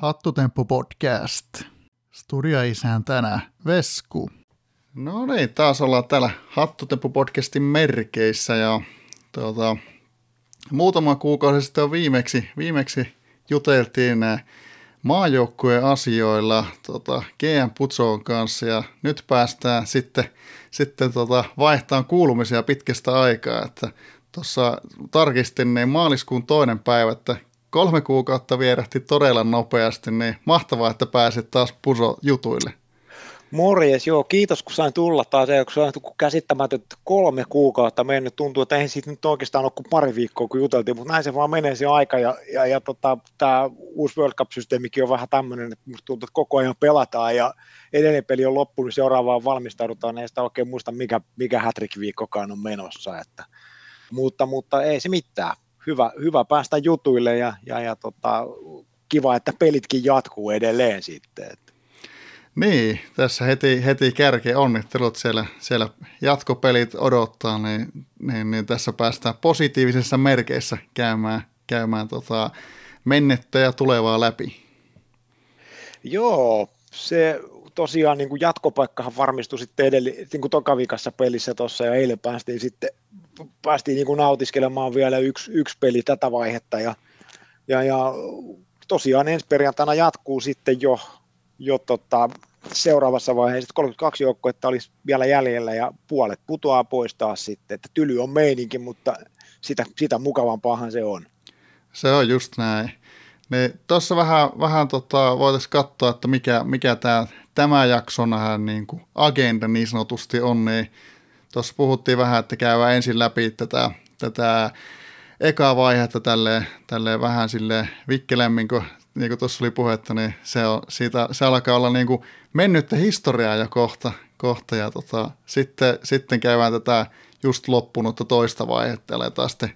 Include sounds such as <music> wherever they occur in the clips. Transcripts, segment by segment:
Hattutemppu podcast. Studioisäntänä Vesku. No niin, taas ollaan täällä Hattutemppu podcastin merkeissä ja tuota, muutama kuukausi sitten viimeksi, viimeksi juteltiin maajoukkueen asioilla tota, GM Putsoon kanssa ja nyt päästään sitten, sitten tota, vaihtamaan kuulumisia pitkästä aikaa, että tuossa tarkistin niin maaliskuun toinen päivä, että kolme kuukautta vierähti todella nopeasti, niin mahtavaa, että pääsit taas Puso jutuille. Morjes, joo, kiitos kun sain tulla taas, kun se on käsittämätön kolme kuukautta mennyt, tuntuu, että eihän siitä nyt oikeastaan ole kuin pari viikkoa, kun juteltiin, mutta näin se vaan menee se aika, ja, ja, ja tota, tämä uusi World Cup-systeemikin on vähän tämmöinen, että musta tuntuu, että koko ajan pelataan, ja edellinen peli on loppu, niin seuraavaan valmistaudutaan, ei sitä oikein muista, mikä, mikä hätrik-viikkokaan on menossa, että, mutta, mutta ei se mitään, hyvä, hyvä päästä jutuille, ja, ja, ja tota, kiva, että pelitkin jatkuu edelleen sitten, että niin, tässä heti, heti kärkeen onnittelut siellä, siellä jatkopelit odottaa, niin, niin, niin tässä päästään positiivisessa merkeissä käymään, käymään tota mennettä ja tulevaa läpi. Joo, se tosiaan niin kuin jatkopaikkahan varmistui sitten edelleen, niin kuin tokavikassa pelissä tuossa ja eilen päästiin sitten päästiin niin nautiskelemaan vielä yksi, yksi peli tätä vaihetta ja, ja, ja tosiaan ensi perjantaina jatkuu sitten jo jo tota, seuraavassa vaiheessa 32 joukkuetta olisi vielä jäljellä ja puolet putoaa pois taas sitten, että tyly on meininki, mutta sitä, sitä mukavampaahan se on. Se on just näin. Niin tuossa vähän, vähän tota, voitaisiin katsoa, että mikä, mikä tämä, tämä jakson niin agenda niin sanotusti on, niin tuossa puhuttiin vähän, että käydään ensin läpi tätä, tätä ekaa vaihetta tälleen, tälleen vähän sille vikkelemmin, kun niin kuin tuossa oli puhetta, niin se, on, siitä, se alkaa olla niin kuin mennyttä historiaa jo kohta, kohta. Ja tota, sitten, sitten käydään tätä just loppunutta toista vaihetta, aletaan sitten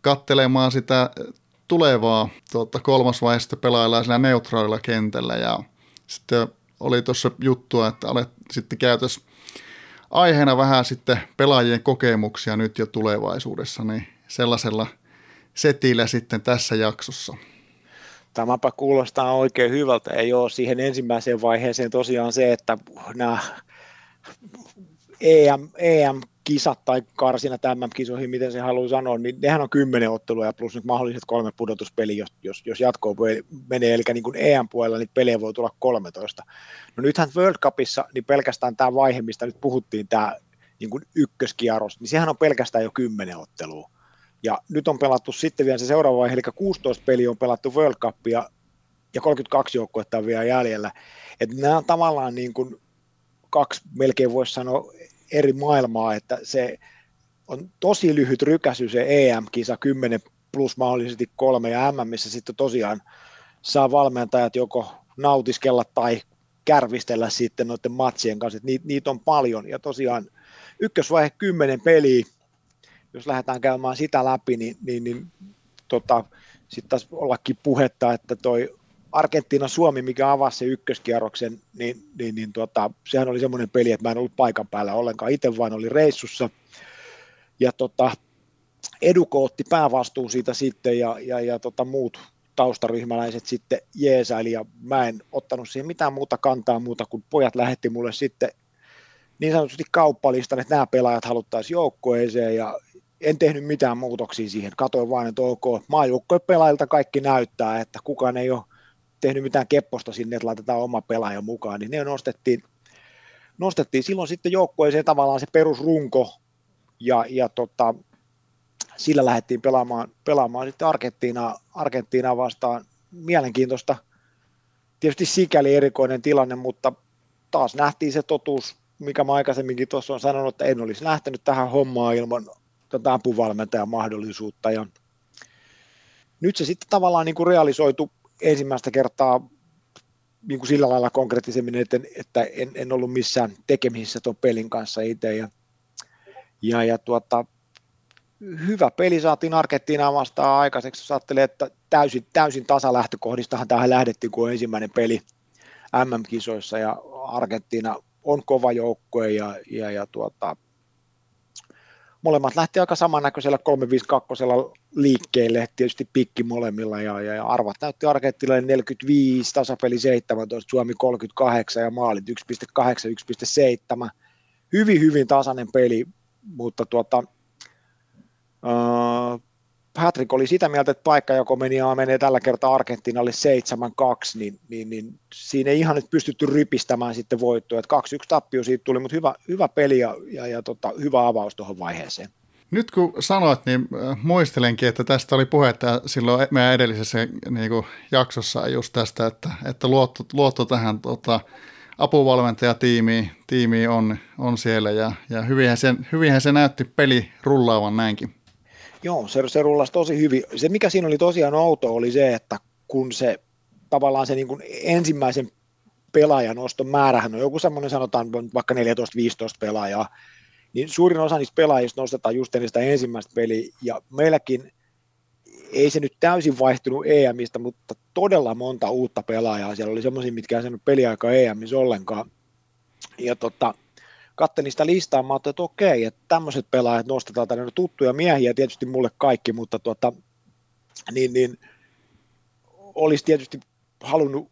kattelemaan sitä tulevaa. Tuota, kolmas vaihe pelaillaan siinä neutraalilla kentällä. Ja sitten oli tuossa juttua, että olet sitten käytös aiheena vähän sitten pelaajien kokemuksia nyt ja tulevaisuudessa, niin sellaisella setillä sitten tässä jaksossa. Tämäpä kuulostaa oikein hyvältä. Ei ole siihen ensimmäiseen vaiheeseen tosiaan se, että nämä EM, EM-kisat tai karsinat MM-kisoihin, miten se haluaa sanoa, niin nehän on kymmenen ottelua ja plus nyt mahdolliset kolme pudotuspeliä, jos, jos, jos jatkoon menee, eli niin kuin EM-puolella niin pelejä voi tulla 13. No nythän World Cupissa, niin pelkästään tämä vaihe, mistä nyt puhuttiin, tämä niin kuin ykköskierros, niin sehän on pelkästään jo kymmenen ottelua. Ja nyt on pelattu sitten vielä se seuraava vaihe, eli 16 peli on pelattu World Cupia ja 32 joukkuetta on vielä jäljellä. Että nämä on tavallaan niin kuin kaksi, melkein voisi sanoa, eri maailmaa, että se on tosi lyhyt rykäsy se EM-kisa, 10 plus mahdollisesti kolme ja M, missä sitten tosiaan saa valmentajat joko nautiskella tai kärvistellä sitten noiden matsien kanssa, niitä, niitä on paljon. Ja tosiaan ykkösvaihe 10 peliä, jos lähdetään käymään sitä läpi, niin, niin, niin tota, sitten taas ollakin puhetta, että toi Argentiina-Suomi, mikä avasi se ykköskierroksen, niin, niin, niin tota, sehän oli semmoinen peli, että mä en ollut paikan päällä ollenkaan, itse vain oli reissussa, ja tota, Eduko otti päävastuun siitä sitten, ja, ja, ja tota, muut taustaryhmäläiset sitten jeesaili, ja mä en ottanut siihen mitään muuta kantaa muuta, kuin pojat lähetti mulle sitten niin sanotusti kauppalistan, että nämä pelaajat haluttaisiin joukkueeseen, ja, en tehnyt mitään muutoksia siihen, katoin vain, että ok, maajoukkojen pelaajilta kaikki näyttää, että kukaan ei ole tehnyt mitään kepposta sinne, että laitetaan oma pelaaja mukaan, niin ne nostettiin, nostettiin silloin sitten joukkueeseen tavallaan se perusrunko, ja, ja tota, sillä lähdettiin pelaamaan, pelaamaan sitten Argentiinaa, Argentiinaa vastaan. Mielenkiintoista, tietysti sikäli erikoinen tilanne, mutta taas nähtiin se totuus, mikä mä aikaisemminkin tuossa on sanonut, että en olisi lähtenyt tähän hommaan ilman tätä apuvalmentajan mahdollisuutta. Ja nyt se sitten tavallaan niin kuin realisoitu ensimmäistä kertaa niin kuin sillä lailla konkreettisemmin, että, että en, en ollut missään tekemisissä tuon pelin kanssa itse. Ja, ja, ja tuota, hyvä peli saatiin Argentiinaa vastaan aikaiseksi, jos ajattelee, että täysin, täysin tasalähtökohdistahan tähän lähdettiin, kun ensimmäinen peli MM-kisoissa ja Argentiina on kova joukkue ja, ja, ja tuota, molemmat lähti aika samannäköisellä 352 liikkeelle, tietysti pikki molemmilla, ja, ja, ja arvat näytti Argentilainen 45, tasapeli 17, Suomi 38 ja maalit 1.8, 1.7. Hyvin, hyvin tasainen peli, mutta tuota, uh, Patrick oli sitä mieltä, että paikka, joko meni ja menee tällä kertaa Argentiinalle 7-2, niin, niin, niin, siinä ei ihan nyt pystytty rypistämään sitten voittoa. 2-1 tappio siitä tuli, mutta hyvä, hyvä peli ja, ja, ja tota, hyvä avaus tuohon vaiheeseen. Nyt kun sanoit, niin äh, muistelenkin, että tästä oli puhetta silloin meidän edellisessä niin kuin, jaksossa just tästä, että, että luotto, luotto tähän tota, apuvalmentajatiimiin tiimiin on, on siellä ja, ja hyvinhän, se, hyvinhän se näytti peli rullaavan näinkin. Joo, se, se rullasi tosi hyvin. Se, mikä siinä oli tosiaan outo, oli se, että kun se tavallaan se niin kuin ensimmäisen pelaajan oston määrähän on joku semmoinen, sanotaan vaikka 14-15 pelaajaa, niin suurin osa niistä pelaajista nostetaan just ennen sitä ensimmäistä peliä, ja meilläkin ei se nyt täysin vaihtunut EMistä, mutta todella monta uutta pelaajaa. Siellä oli semmoisia, mitkä ei saanut peliaikaa EMissä ollenkaan. Ja tota, kattelin sitä listaa, mä ajattelin, että okei, että tämmöiset pelaajat nostetaan tänne, no tuttuja miehiä tietysti mulle kaikki, mutta tuota, niin, niin olisi tietysti halunnut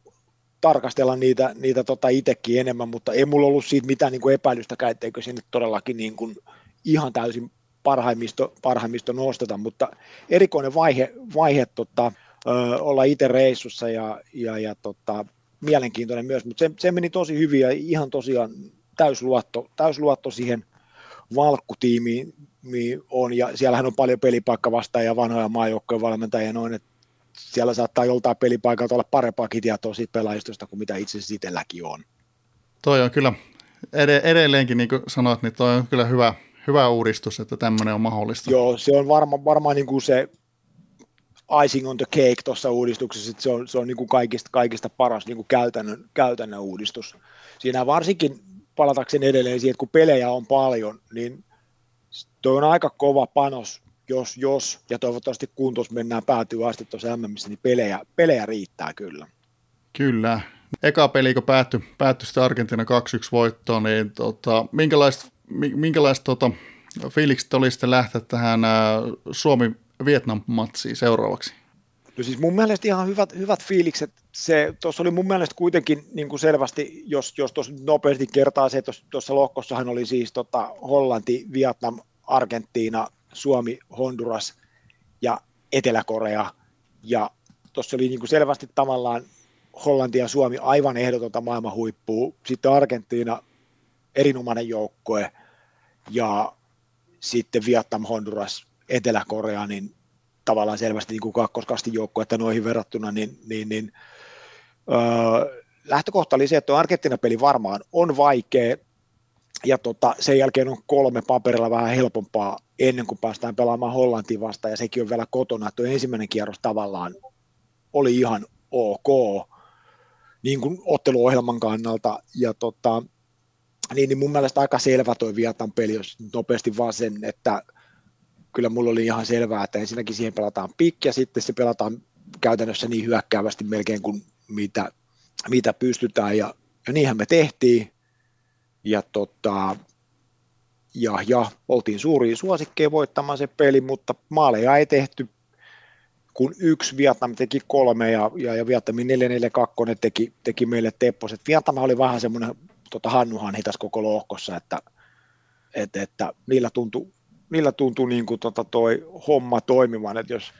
tarkastella niitä, niitä tota itsekin enemmän, mutta ei mulla ollut siitä mitään niin kuin epäilystäkään, etteikö sinne todellakin niin kuin ihan täysin parhaimmisto, parhaimmisto nosteta, mutta erikoinen vaihe, vaihe tota, ö, olla itse reissussa ja, ja, ja tota, mielenkiintoinen myös, mutta se, se meni tosi hyvin ja ihan tosiaan täysluotto, täysluotto siihen valkkutiimiin on, ja siellähän on paljon pelipaikka vastaan ja vanhoja maajoukkojen valmentajia noin, että siellä saattaa joltain pelipaikalta olla parempaakin tietoa siitä pelaajistosta kuin mitä itse asiassa itselläkin on. Toi on kyllä edelleenkin, niin kuin sanoit, niin toi on kyllä hyvä, hyvä uudistus, että tämmöinen on mahdollista. Joo, se on varma, varmaan niin kuin se icing on the cake tuossa uudistuksessa, että se on, se on niin kuin kaikista, kaikista paras niin kuin käytännön, käytännön uudistus. Siinä varsinkin palatakseni edelleen siihen, että kun pelejä on paljon, niin tuo on aika kova panos, jos, jos ja toivottavasti kuntos mennään päätyy asti tuossa MMissä, niin pelejä, pelejä riittää kyllä. Kyllä. Eka peli, kun päättyi, päättyi sitten Argentina 2-1 voittoon, niin tota, minkälaiset, minkälaiset tota, fiilikset oli sitten lähteä tähän ää, Suomi-Vietnam-matsiin seuraavaksi? No siis mun mielestä ihan hyvät, hyvät fiilikset. Se, tuossa oli mun mielestä kuitenkin niin kuin selvästi, jos, jos tuossa nopeasti kertaa se, tuossa lohkossahan oli siis tota, Hollanti, Vietnam, Argentiina, Suomi, Honduras ja Etelä-Korea. Ja tuossa oli niin kuin selvästi tavallaan Hollanti ja Suomi aivan ehdotonta maailman huippua. Sitten Argentiina, erinomainen joukkue. Ja sitten Vietnam, Honduras, Etelä-Korea, niin tavallaan selvästi niin kuin kakkoskastin että noihin verrattuna, niin, niin, niin öö, lähtökohta oli se, että Argentiina-peli varmaan on vaikea, ja tota, sen jälkeen on kolme paperilla vähän helpompaa ennen kuin päästään pelaamaan Hollantiin vastaan, ja sekin on vielä kotona, että ensimmäinen kierros tavallaan oli ihan ok, niin kuin otteluohjelman kannalta, ja tota, niin, niin mun mielestä aika selvä toi Vietan peli, jos nopeasti vaan sen, että kyllä mulla oli ihan selvää, että ensinnäkin siihen pelataan pikki ja sitten se pelataan käytännössä niin hyökkäävästi melkein kuin mitä, mitä pystytään ja, ja niinhän me tehtiin ja, tota, ja, ja oltiin suuria suosikkeja voittamaan se peli, mutta maaleja ei tehty, kun yksi Vietnam teki kolme ja, ja, ja Vietnamin 442 teki, teki meille tepposet. Vietnam oli vähän semmoinen tota Hannuhan hitas koko lohkossa, että, että, että niillä tuntui millä tuntuu niin kuin tota toi homma toimivan, että jos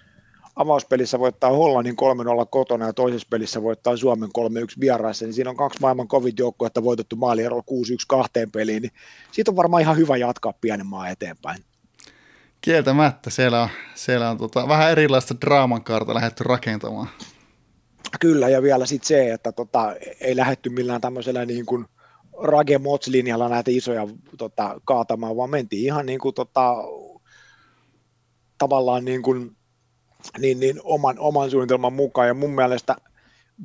avauspelissä voittaa Hollannin 3-0 kotona ja toisessa pelissä voittaa Suomen 3-1 vieraissa, niin siinä on kaksi maailman kovit joukkuetta voitettu maalierolla 6-1 kahteen peliin, niin siitä on varmaan ihan hyvä jatkaa pienen maan eteenpäin. Kieltämättä, siellä on, siellä on tota, vähän erilaista draaman kaarta lähdetty rakentamaan. Kyllä, ja vielä sitten se, että tota, ei lähetty millään tämmöisellä niin kuin Rage Mots-linjalla näitä isoja tota, kaatamaan, vaan mentiin ihan niin kuin, tota, tavallaan niin kuin, niin, niin oman, oman suunnitelman mukaan. Ja mun mielestä,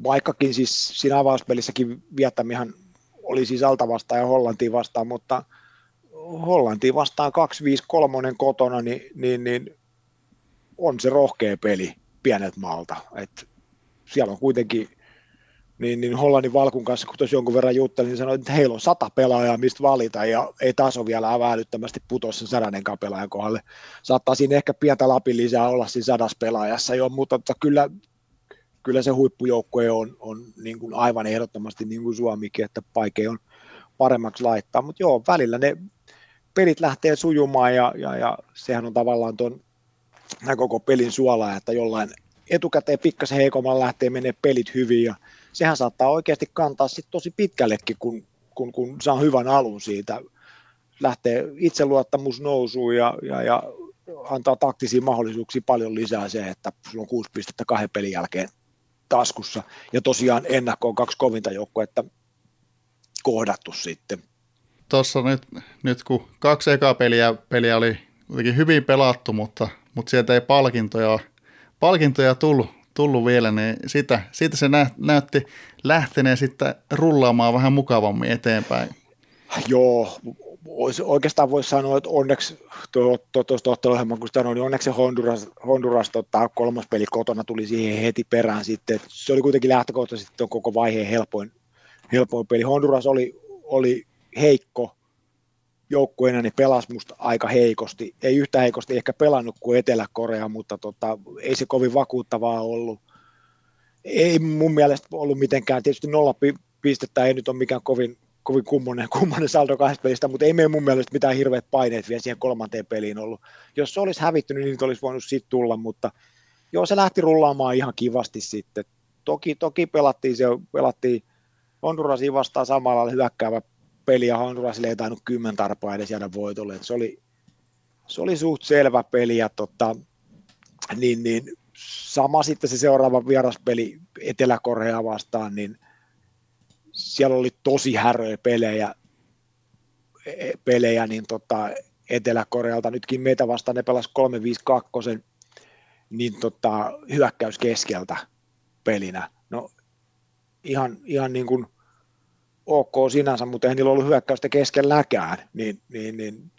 vaikkakin siis siinä avauspelissäkin viettämihan oli siis alta vastaan ja Hollantiin vastaan, mutta Hollantiin vastaan 2-5-3 kotona, niin, niin, niin on se rohkea peli pienet maalta. Et siellä on kuitenkin niin, niin Hollannin Valkun kanssa, kun tuossa jonkun verran juttelin, niin sanoin, että heillä on sata pelaajaa, mistä valita, ja ei taso vielä älyttömästi putoa sen sadannen pelaajan kohdalle. Saattaa siinä ehkä pientä lapin lisää olla siinä sadas pelaajassa jo, mutta että kyllä, kyllä se huippujoukkue on, on niin kuin aivan ehdottomasti niin kuin Suomikin, että paikea on paremmaksi laittaa, mutta joo, välillä ne pelit lähtee sujumaan, ja, ja, ja sehän on tavallaan tuon koko pelin suola, että jollain etukäteen pikkasen heikommalla lähtee menee pelit hyvin, ja sehän saattaa oikeasti kantaa sitten tosi pitkällekin, kun, kun, kun saa hyvän alun siitä. Lähtee itseluottamus nousuun ja, ja, ja antaa taktisia mahdollisuuksia paljon lisää se, että sulla on kuusi pistettä kahden pelin jälkeen taskussa. Ja tosiaan ennakkoon kaksi kovinta joukkuetta kohdattu sitten. Tuossa nyt, nyt kun kaksi ekaa peliä, peliä oli hyvin pelattu, mutta, mutta sieltä ei palkintoja, palkintoja tullut, tullut vielä, niin sitä, siitä se nä, näytti lähteneen sitten rullaamaan vähän mukavammin eteenpäin. Joo, oikeastaan voisi sanoa, että onneksi tuosta otteluohjelman, kun sanoin, niin onneksi se Honduras, Honduras tota, kolmas peli kotona tuli siihen heti perään sitten. Se oli kuitenkin lähtökohtaisesti koko vaiheen helpoin, helpoin peli. Honduras oli, oli heikko joukkueena, niin pelasi musta aika heikosti. Ei yhtä heikosti ehkä pelannut kuin Etelä-Korea, mutta tota, ei se kovin vakuuttavaa ollut. Ei mun mielestä ollut mitenkään, tietysti nolla pistettä ei nyt ole mikään kovin, kovin kummonen, <laughs> kummonen saldo kahdesta pelistä, mutta ei meidän mun mielestä mitään hirveät paineet vielä siihen kolmanteen peliin ollut. Jos se olisi hävittynyt, niin olisi voinut sitten tulla, mutta joo, se lähti rullaamaan ihan kivasti sitten. Toki, toki pelattiin, se, pelattiin Hondurasin vastaan samalla hyökkäävä peli ja Hondurasille ei tainnut kymmentarpaa edes jäädä voitolle. se, oli, se oli suht selvä peli ja tota, niin, niin, sama sitten se seuraava vieraspeli Etelä-Korea vastaan, niin siellä oli tosi häröjä pelejä, e, pelejä niin tota, Etelä-Korealta. Nytkin meitä vastaan ne pelasi 3-5-2, niin tota, hyökkäys keskeltä pelinä. No ihan, ihan niin kuin ok sinänsä, mutta eihän niillä ollut hyökkäystä keskelläkään, niin, niin, niin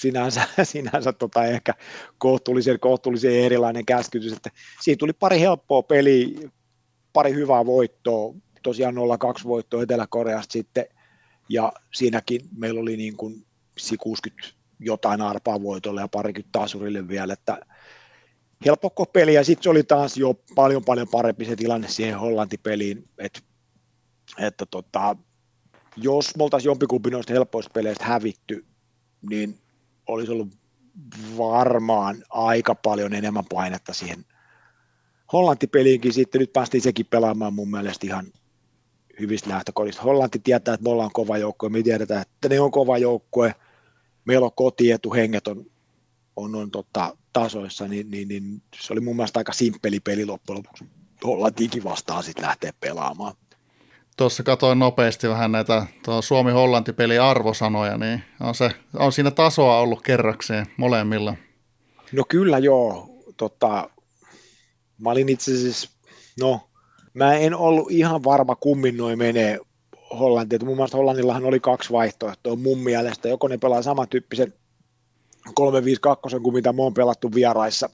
sinänsä, <laughs> sinänsä tota ehkä kohtuullisen, kohtuullisen erilainen käskytys, että siitä tuli pari helppoa peliä, pari hyvää voittoa, tosiaan 0-2 voittoa Etelä-Koreasta sitten, ja siinäkin meillä oli niin kuin 60 jotain arpaa voitolle ja parikymmentä tasurille vielä, että helppo peli, ja sitten se oli taas jo paljon paljon parempi se tilanne siihen Hollanti-peliin, että, että tota, jos me oltaisiin jompikumpi noista helpoista peleistä hävitty, niin olisi ollut varmaan aika paljon enemmän painetta siihen Hollanti-peliinkin sitten. Nyt päästiin sekin pelaamaan mun mielestä ihan hyvistä lähtökohdista. Hollanti tietää, että me ollaan kova joukkue, me tiedetään, että ne on kova joukkue, meillä on kotietu, henget on, on, on tota, tasoissa, niin, niin, niin, se oli mun mielestä aika simppeli peli loppujen lopuksi. Hollantiinkin vastaan sitten lähteä pelaamaan tuossa katoin nopeasti vähän näitä Suomi-Hollanti-peli arvosanoja, niin on, se, on siinä tasoa ollut kerrakseen molemmilla. No kyllä joo. Tota, mä olin itse asiassa, no mä en ollut ihan varma kummin noin menee Hollanti. Mun mielestä Hollannillahan oli kaksi vaihtoehtoa mun mielestä. Joko ne pelaa samantyyppisen 3-5-2 kuin mitä me on pelattu vieraissa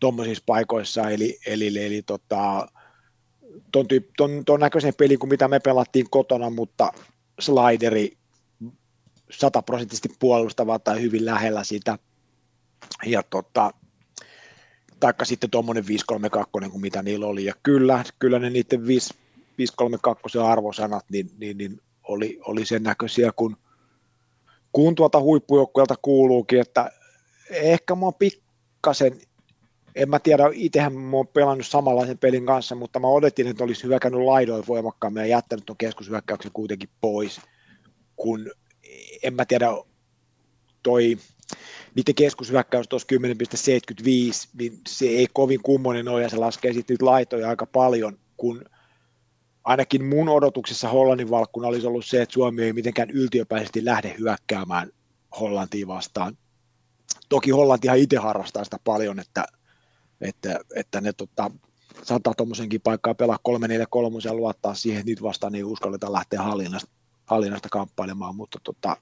tuommoisissa paikoissa, eli, eli, eli tota, ton, tyyp, ton, ton näköisen pelin kuin mitä me pelattiin kotona, mutta slideri sataprosenttisesti puolustava tai hyvin lähellä sitä. Ja tota, taikka sitten tuommoinen 5-3-2, kuin mitä niillä oli. Ja kyllä, kyllä ne niiden 5-3-2 arvosanat niin, niin, niin oli, oli sen näköisiä, kun, kun tuolta huippujoukkueelta kuuluukin, että ehkä mä oon pikkasen en mä tiedä, itsehän mä oon pelannut samanlaisen pelin kanssa, mutta mä odotin, että olisi hyökännyt laidoin voimakkaammin ja jättänyt tuon keskushyökkäyksen kuitenkin pois, kun en mä tiedä, toi niiden keskushyökkäys tuossa 10,75, niin se ei kovin kummonen ole ja se laskee sitten laitoja aika paljon, kun ainakin mun odotuksessa Hollannin valkkuna olisi ollut se, että Suomi ei mitenkään yltiöpäisesti lähde hyökkäämään Hollantiin vastaan. Toki Hollantihan itse harrastaa sitä paljon, että että, että ne tota, saattaa tuommoisenkin paikkaa pelaa 3-4-3 ja luottaa siihen, että niitä vastaan niin uskalletaan lähteä hallinnasta, hallinnasta kamppailemaan, mutta tota,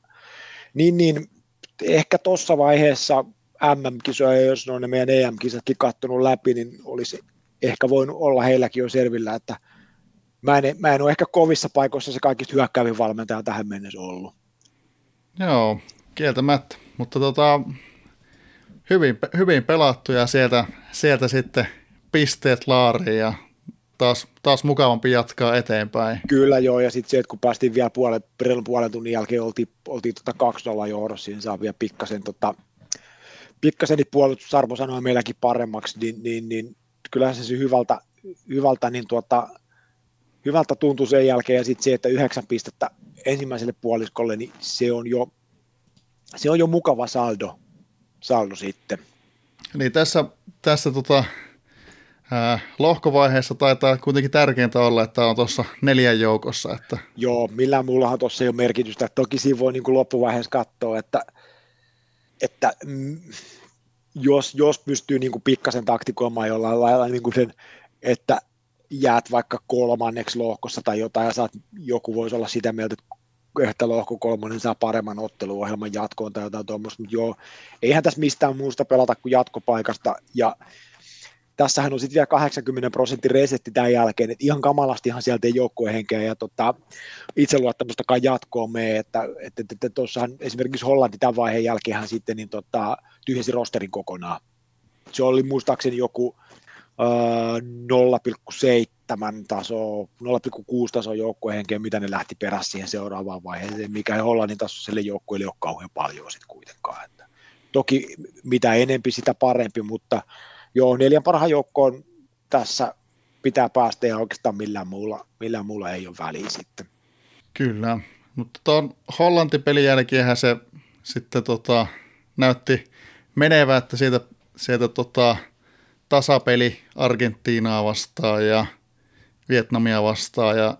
niin, niin ehkä tuossa vaiheessa MM-kisoja, jos ne on ne meidän EM-kisatkin kattonut läpi, niin olisi ehkä voinut olla heilläkin jo selvillä, että mä en, mä en ole ehkä kovissa paikoissa se kaikista hyökkäävin valmentaja tähän mennessä ollut. Joo, kieltämättä, mutta tota, hyvin, hyvin pelattu ja sieltä, sieltä sitten pisteet laariin ja taas, taas mukavampi jatkaa eteenpäin. Kyllä joo, ja sitten se, että kun päästiin vielä puolen, puolen tunnin jälkeen, oltiin, oltiin tota 2-0 johdossa, niin saa vielä pikkasen, tota, pikkasen niin puolustusarvo sanoi meilläkin paremmaksi, niin, niin, niin kyllähän se hyvältä, hyvältä, niin tuota, hyvältä tuntui sen jälkeen, ja sitten se, että yhdeksän pistettä ensimmäiselle puoliskolle, niin se on jo, se on jo mukava saldo, saldo sitten. Niin tässä, tässä tota, Äh, lohkovaiheessa taitaa kuitenkin tärkeintä olla, että on tuossa neljän joukossa. Että... Joo, millään muullahan tuossa ei ole merkitystä. Toki siinä voi niin kuin loppuvaiheessa katsoa, että, että mm, jos, jos pystyy niin kuin pikkasen taktikoimaan jollain lailla niin kuin sen, että jäät vaikka kolmanneksi lohkossa tai jotain ja saat, joku voisi olla sitä mieltä, että lohko kolmonen saa paremman otteluohjelman jatkoon tai jotain tuommoista, mutta joo, eihän tässä mistään muusta pelata kuin jatkopaikasta ja tässähän on sitten vielä 80 prosentin resetti tämän jälkeen, että ihan kamalastihan sieltä ei joukkueen henkeä ja tota, itseluottamustakaan jatkoon mene, että, että, että, että tuossahan esimerkiksi Hollanti tämän vaiheen jälkeen sitten niin tota, tyhjäsi rosterin kokonaan. Se oli muistaakseni joku 0,7 taso, 0,6 taso joukkueen henkeä, mitä ne lähti perässä siihen seuraavaan vaiheeseen, mikä Hollannin tasoiselle joukkueelle ei ole kauhean paljon sitten kuitenkaan. Että toki mitä enempi, sitä parempi, mutta joo, neljän parhaan joukkoon tässä pitää päästä ja oikeastaan millään muulla, millään muulla ei ole väliä sitten. Kyllä, mutta tuon Hollanti-pelin jälkeenhän se sitten tota, näytti menevä, että sieltä, sieltä tota, tasapeli Argentiinaa vastaan ja Vietnamia vastaan ja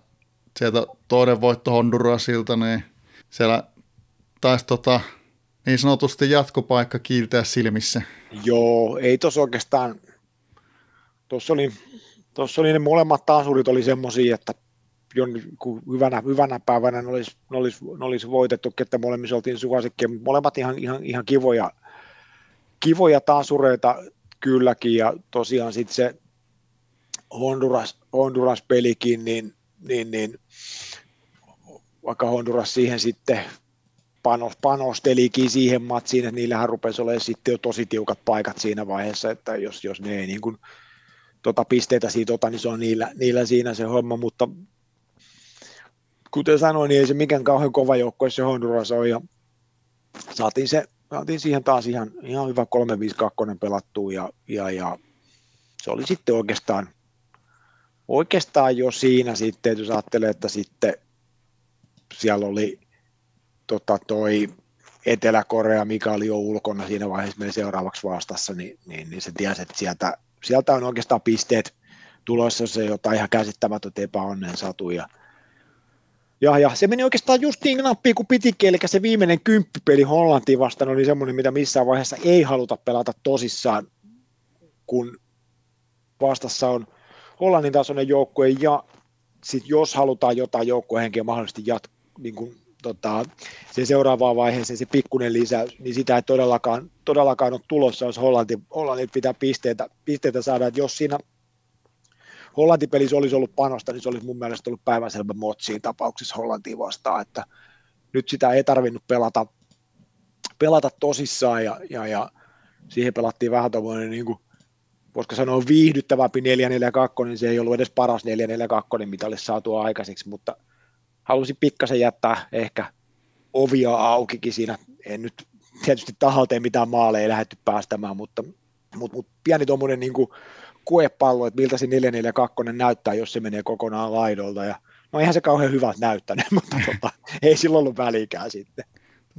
sieltä toinen voitto Hondurasilta, niin siellä taisi tota, niin sanotusti jatkopaikka kiiltää silmissä. Joo, ei tuossa oikeastaan, tuossa oli, tuossa oli ne molemmat taasurit oli semmoisia, että jo hyvänä, hyvänä päivänä ne olisi, ne olisi, ne olisi voitettu, että molemmissa oltiin suosikkeja, molemmat ihan, ihan, ihan kivoja, kivoja taasureita kylläkin, ja tosiaan sitten se Honduras, Honduras-pelikin, niin, niin, niin vaikka Honduras siihen sitten panos, panostelikin siihen matsiin, että niillähän rupesi olemaan sitten jo tosi tiukat paikat siinä vaiheessa, että jos, jos ne ei niin kuin, tota pisteitä siitä ota, niin se on niillä, niillä siinä se homma, mutta kuten sanoin, niin ei se mikään kauhean kova joukko, se Honduras on, ja saatiin, se, saatiin siihen taas ihan, ihan hyvä 3-5-2 pelattua, ja, ja, ja se oli sitten oikeastaan, oikeastaan jo siinä sitten, jos ajattelee, että sitten siellä oli tota, toi Etelä-Korea, mikä oli jo ulkona siinä vaiheessa meidän seuraavaksi vastassa, niin, niin, niin se tiesi, että sieltä, sieltä on oikeastaan pisteet tulossa, se jotain ihan käsittämätöntä epäonneen satu. Ja, ja, ja, se meni oikeastaan just niin nappiin kuin pitikin, eli se viimeinen kymppipeli Hollantiin vastaan oli semmoinen, mitä missään vaiheessa ei haluta pelata tosissaan, kun vastassa on Hollannin tasoinen joukkue, ja sit jos halutaan jotain joukkuehenkeä mahdollisesti jat, niin kuin tota, se seuraavaan vaiheeseen se pikkuinen lisäys, niin sitä ei todellakaan, todellakaan ole tulossa, jos Hollanti, Hollanti pitää pisteitä, pisteitä saada, että jos siinä Hollanti-pelissä olisi ollut panosta, niin se olisi mun mielestä ollut päivänselvä motsiin tapauksessa Hollantiin vastaan, että nyt sitä ei tarvinnut pelata, pelata tosissaan ja, ja, ja siihen pelattiin vähän tuommoinen niin kuin, voisiko sanoa viihdyttävämpi 4-4-2, niin se ei ollut edes paras 4-4-2, mitä olisi saatu aikaiseksi, mutta – halusin pikkasen jättää ehkä ovia aukikin siinä. En nyt tietysti tahalteen mitään maaleja lähdetty päästämään, mutta, mutta, mutta pieni tuommoinen niin kuepallo, että miltä se 442 näyttää, jos se menee kokonaan laidolta. Ja, no eihän se kauhean hyvältä näyttänyt, <laughs> mutta tota, ei sillä ollut välikään sitten.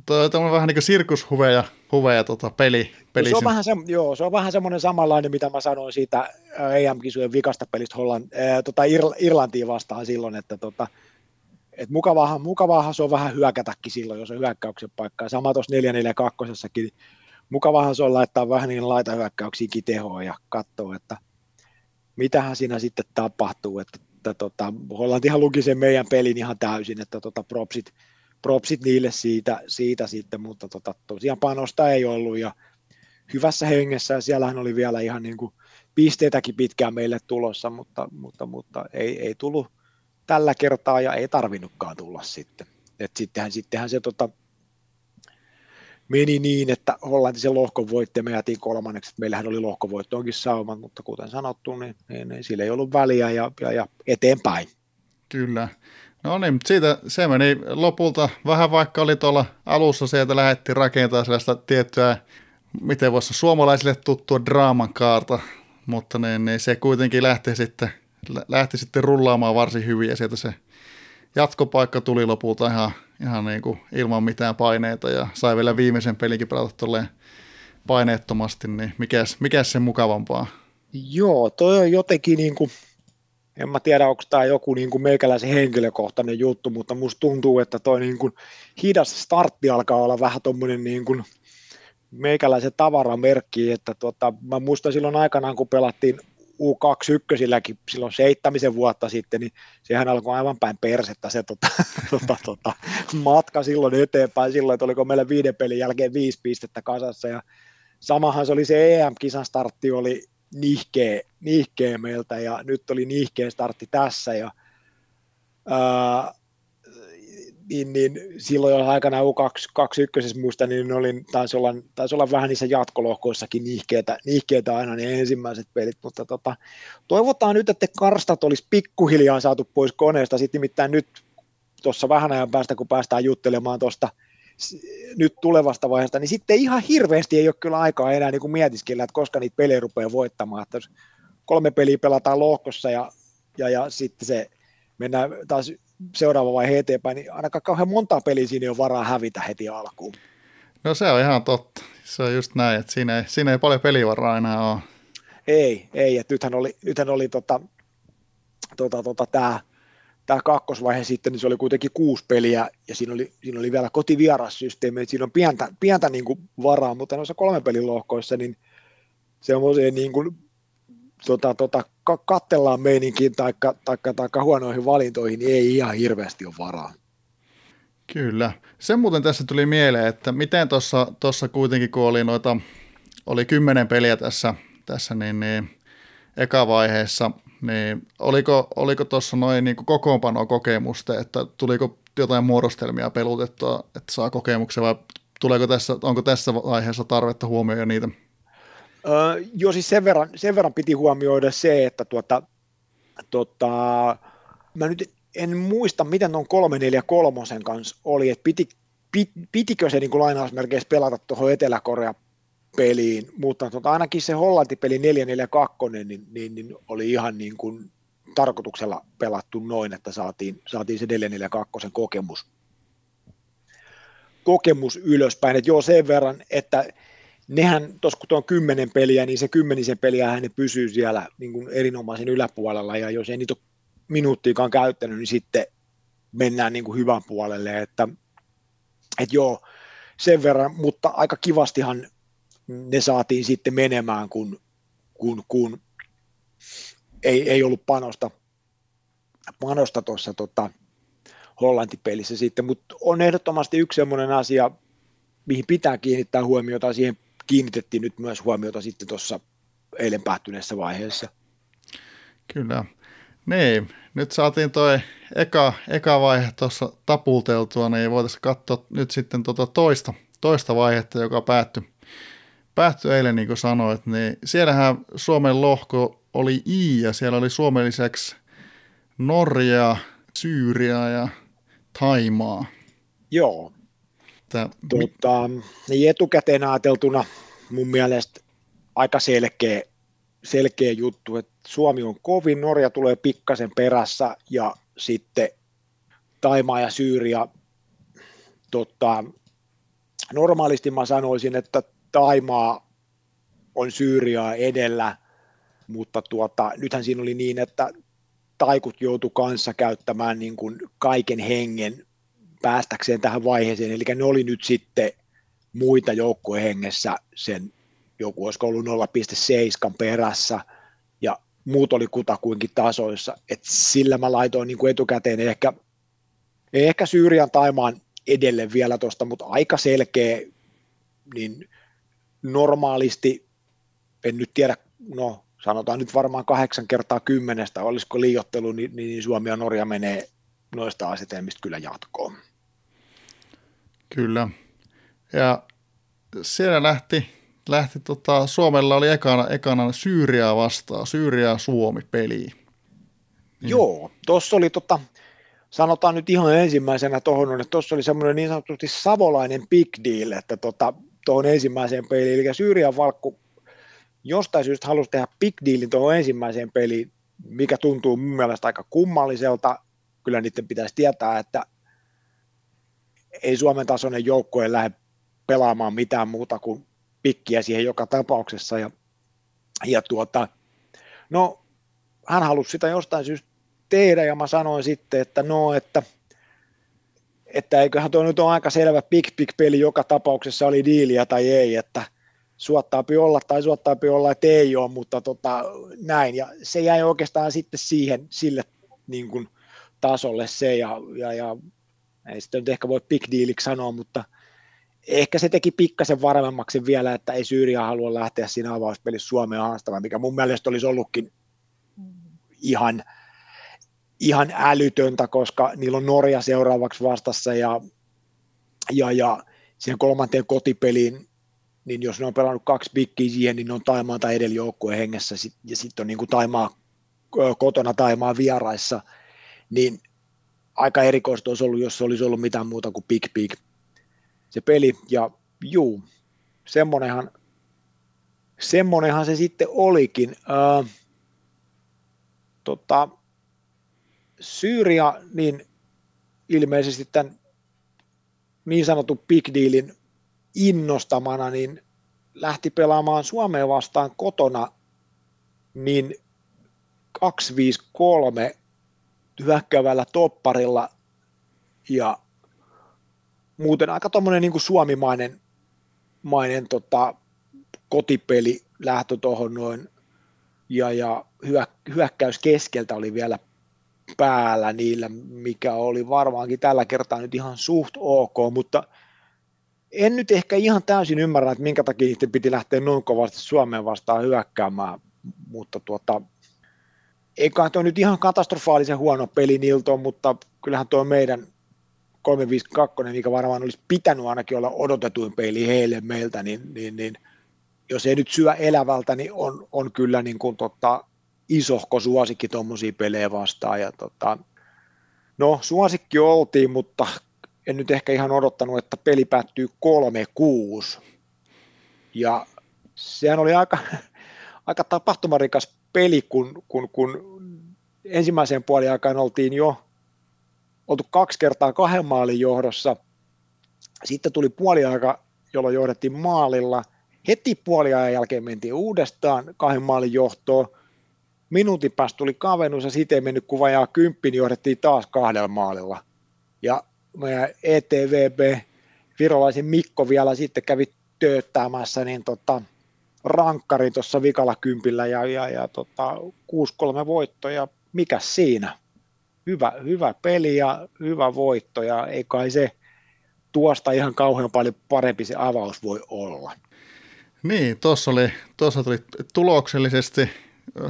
Tuo on vähän niin kuin sirkushuveja huveja, tota, peli. peli se, on vähän se, joo, se on vähän semmoinen samanlainen, mitä mä sanoin siitä EM-kisujen vikasta pelistä Holland, äh, tota Irlantiin vastaan silloin, että tota, et mukavaahan, mukavaahan se on vähän hyökätäkin silloin, jos on hyökkäyksen paikka. sama tuossa 442 mukavaahan se on laittaa vähän niin laitahyökkäyksiinkin tehoa ja katsoa, että mitähän siinä sitten tapahtuu. Että, että tota, Hollantihan luki sen meidän pelin ihan täysin, että tota, propsit, propsit niille siitä, siitä sitten, mutta tota, tosiaan panosta ei ollut ja hyvässä hengessä ja siellähän oli vielä ihan niin kuin pisteitäkin pitkään meille tulossa, mutta, mutta, mutta ei, ei tullut tällä kertaa ja ei tarvinnutkaan tulla sitten. Et sittenhän, sittenhän se tota, meni niin, että Hollanti sen lohkon voitti ja me jätiin kolmanneksi. Meillähän oli lohkovoittoonkin saumat, mutta kuten sanottu, niin, niin, niin sillä ei ollut väliä ja, ja, ja eteenpäin. Kyllä. No niin, mutta siitä se meni lopulta vähän vaikka oli tuolla alussa sieltä lähdettiin rakentamaan sellaista tiettyä, miten voisi suomalaisille tuttua draaman kaarta, mutta niin, niin se kuitenkin lähti sitten, lähti sitten rullaamaan varsin hyvin ja sieltä se jatkopaikka tuli lopulta ihan, ihan niin kuin ilman mitään paineita ja sai vielä viimeisen pelinkin pelata paineettomasti, niin mikäs, mikäs sen mukavampaa? Joo, toi on jotenkin niin kuin, en mä tiedä, onko tämä joku niin kuin meikäläisen henkilökohtainen juttu, mutta musta tuntuu, että toi niin kuin hidas startti alkaa olla vähän tuommoinen niin kuin meikäläisen tavaramerkki, että tota, mä muistan silloin aikanaan, kun pelattiin U21 silloin seittämisen vuotta sitten, niin sehän alkoi aivan päin persettä se tota, <laughs> tota, tota, matka silloin eteenpäin, silloin, että oliko meillä viiden pelin jälkeen viisi pistettä kasassa, ja samahan se oli se EM-kisan startti, oli nihkeä, nihkeä meiltä, ja nyt oli nihkeä startti tässä, ja ää, niin, niin silloin aikana U21 muista, niin oli, taisi, olla, taisi olla vähän niissä jatkolohkoissakin nihkeitä, nihkeitä aina ne ensimmäiset pelit, mutta tota, toivotaan nyt, että karstat olisi pikkuhiljaa saatu pois koneesta, sitten nimittäin nyt tuossa vähän ajan päästä, kun päästään juttelemaan tuosta nyt tulevasta vaiheesta, niin sitten ihan hirveästi ei ole kyllä aikaa enää niin kuin mietiskellä, että koska niitä pelejä rupeaa voittamaan, että jos kolme peliä pelataan lohkossa ja, ja, ja sitten se mennään taas seuraava vaihe eteenpäin, niin ainakaan kauhean monta peliä siinä ei ole varaa hävitä heti alkuun. No se on ihan totta. Se on just näin, että siinä ei, siinä ei paljon pelivaraa enää ole. Ei, ei. Että nythän oli, nythän oli tota, tota, tota, tämä tämä kakkosvaihe sitten, niin se oli kuitenkin kuusi peliä, ja siinä oli, siinä oli vielä kotivierassysteemi, että siinä on pientä, pientä niin kuin varaa, mutta noissa kolme pelin lohkoissa, niin semmoiseen niin kuin tota, tota, kattellaan meininkiin tai taikka, taikka huonoihin valintoihin, niin ei ihan hirveästi ole varaa. Kyllä. Se muuten tässä tuli mieleen, että miten tuossa kuitenkin, kun oli noita, oli kymmenen peliä tässä, tässä niin, niin, eka vaiheessa, niin oliko, oliko tuossa noin niin kokoonpano kokemusta, että tuliko jotain muodostelmia pelutettua, että saa kokemuksia vai tuleeko tässä, onko tässä vaiheessa tarvetta huomioida niitä? Öö, joo, siis sen verran, sen verran piti huomioida se, että tuota, tuota, mä nyt en muista, miten tuon 343 kanssa oli, että piti, pit, pitikö se niin kuin lainausmerkeissä pelata tuohon Etelä-Korea peliin, mutta tuota, ainakin se Hollanti-peli 442 niin, niin, niin oli ihan niin kuin tarkoituksella pelattu noin, että saatiin, saatiin se 442 kokemus, kokemus ylöspäin. Et joo, sen verran, että nehän, tuossa kun on kymmenen peliä, niin se kymmenisen peliä ne pysyy siellä niin kuin erinomaisen yläpuolella, ja jos ei niitä ole minuuttiikaan käyttänyt, niin sitten mennään niin kuin hyvän puolelle, että, että joo, sen verran, mutta aika kivastihan ne saatiin sitten menemään, kun, kun, kun ei, ei ollut panosta panosta tuossa tota, Hollanti-pelissä sitten, mutta on ehdottomasti yksi sellainen asia, mihin pitää kiinnittää huomiota, siihen kiinnitettiin nyt myös huomiota sitten tuossa eilen päättyneessä vaiheessa. Kyllä. Niin, nyt saatiin toi eka, eka vaihe tuossa tapulteltua, niin voitaisiin katsoa nyt sitten tuota toista, toista vaihetta, joka päättyi, päättyi eilen, niin kuin sanoit, niin siellähän Suomen lohko oli I, ja siellä oli Suomen lisäksi Norja, Syyria ja Taimaa. Joo, että... Tota, niin etukäteen ajateltuna mun mielestä aika selkeä, selkeä juttu, että Suomi on kovin, Norja tulee pikkasen perässä ja sitten Taimaa ja Syyria. Tota, normaalisti mä sanoisin, että Taimaa on Syyriaa edellä, mutta tuota, nythän siinä oli niin, että taikut joutu kanssa käyttämään niin kuin kaiken hengen päästäkseen tähän vaiheeseen, eli ne oli nyt sitten muita joukkueen hengessä sen joku olisiko ollut 0,7 perässä, ja muut oli kutakuinkin tasoissa, että sillä mä laitoin niin kuin etukäteen ehkä, ehkä Syyrian Taimaan edelle vielä tuosta, mutta aika selkeä, niin normaalisti, en nyt tiedä, no sanotaan nyt varmaan kahdeksan kertaa kymmenestä, olisiko liiottelu, niin, niin Suomi ja Norja menee noista asetelmista kyllä jatkoon. Kyllä. Ja siellä lähti, lähti tota, Suomella oli ekana, ekana Syyriaa vastaan, Syyriaa Suomi-peli. Niin. Joo, tuossa oli tota, sanotaan nyt ihan ensimmäisenä tuohon, että tuossa oli semmoinen niin sanotusti savolainen big deal, että tuohon tota, ensimmäiseen peliin, eli Syyrian valkku jostain syystä halusi tehdä big dealin tuohon ensimmäiseen peliin, mikä tuntuu mun mielestä aika kummalliselta. Kyllä niiden pitäisi tietää, että ei Suomen tasoinen joukkue lähde pelaamaan mitään muuta kuin pikkiä siihen joka tapauksessa. Ja, ja tuota, no, hän halusi sitä jostain syystä tehdä, ja mä sanoin sitten, että no, että, että eiköhän tuo nyt ole aika selvä big big peli joka tapauksessa oli diiliä tai ei, että suottaapi olla tai suottaapi olla, että ei ole, mutta tota, näin. Ja se jäi oikeastaan sitten siihen, sille niin kuin, tasolle se, ja, ja, ja ei sitä nyt ehkä voi big dealiksi sanoa, mutta ehkä se teki pikkasen varmemmaksi vielä, että ei Syyria halua lähteä siinä avauspelissä Suomeen haastamaan, mikä mun mielestä olisi ollutkin ihan, ihan älytöntä, koska niillä on Norja seuraavaksi vastassa ja, ja, ja siihen kolmanteen kotipeliin niin jos ne on pelannut kaksi pikkiä siihen, niin ne on Taimaa tai edellä joukkueen hengessä, ja sitten on niin kuin Taimaa kotona Taimaa vieraissa, niin aika erikoista olisi ollut, jos se olisi ollut mitään muuta kuin big big se peli, ja juu, semmonenhan, semmonenhan se sitten olikin. Ää, tota, Syyria, niin ilmeisesti tämän niin sanotun big dealin innostamana, niin lähti pelaamaan Suomeen vastaan kotona niin 253 hyökkäävällä topparilla ja muuten aika tuommoinen niin suomimainen mainen, tota, kotipeli lähtö tuohon noin. Ja, ja hyökkäys keskeltä oli vielä päällä niillä, mikä oli varmaankin tällä kertaa nyt ihan suht ok, mutta – en nyt ehkä ihan täysin ymmärrä, että minkä takia niiden piti lähteä noin kovasti Suomeen vastaan hyökkäämään, mutta tuota, eikä tuo nyt ihan katastrofaalisen huono peli niiltä on, mutta kyllähän tuo meidän 352, mikä varmaan olisi pitänyt ainakin olla odotetuin peli heille meiltä, niin, niin, niin jos ei nyt syö elävältä, niin on, on kyllä niin kuin tota, isohko suosikki tuommoisia pelejä vastaan. Ja tota, no, suosikki oltiin, mutta en nyt ehkä ihan odottanut, että peli päättyy 3-6. Ja sehän oli aika, <laughs> aika tapahtumarikas peli, kun, kun, kun ensimmäiseen puoliaikaan oltiin jo oltu kaksi kertaa kahden maalin johdossa. Sitten tuli puoliaika, jolloin johdettiin maalilla. Heti puoliajan jälkeen mentiin uudestaan kahden maalin johtoon. Minuutin päästä tuli kavennus ja siitä ei mennyt kuin vajaa kymppi, niin johdettiin taas kahdella maalilla. Ja meidän ETVB virolaisen Mikko vielä sitten kävi tööttämässä niin tota, rankkari tuossa vikalla kympillä ja, ja, ja tota, 6-3 voitto ja mikä siinä? Hyvä, hyvä peli ja hyvä voitto ja ei kai se tuosta ihan kauhean paljon parempi se avaus voi olla. Niin, tuossa oli, tuossa tuli tuloksellisesti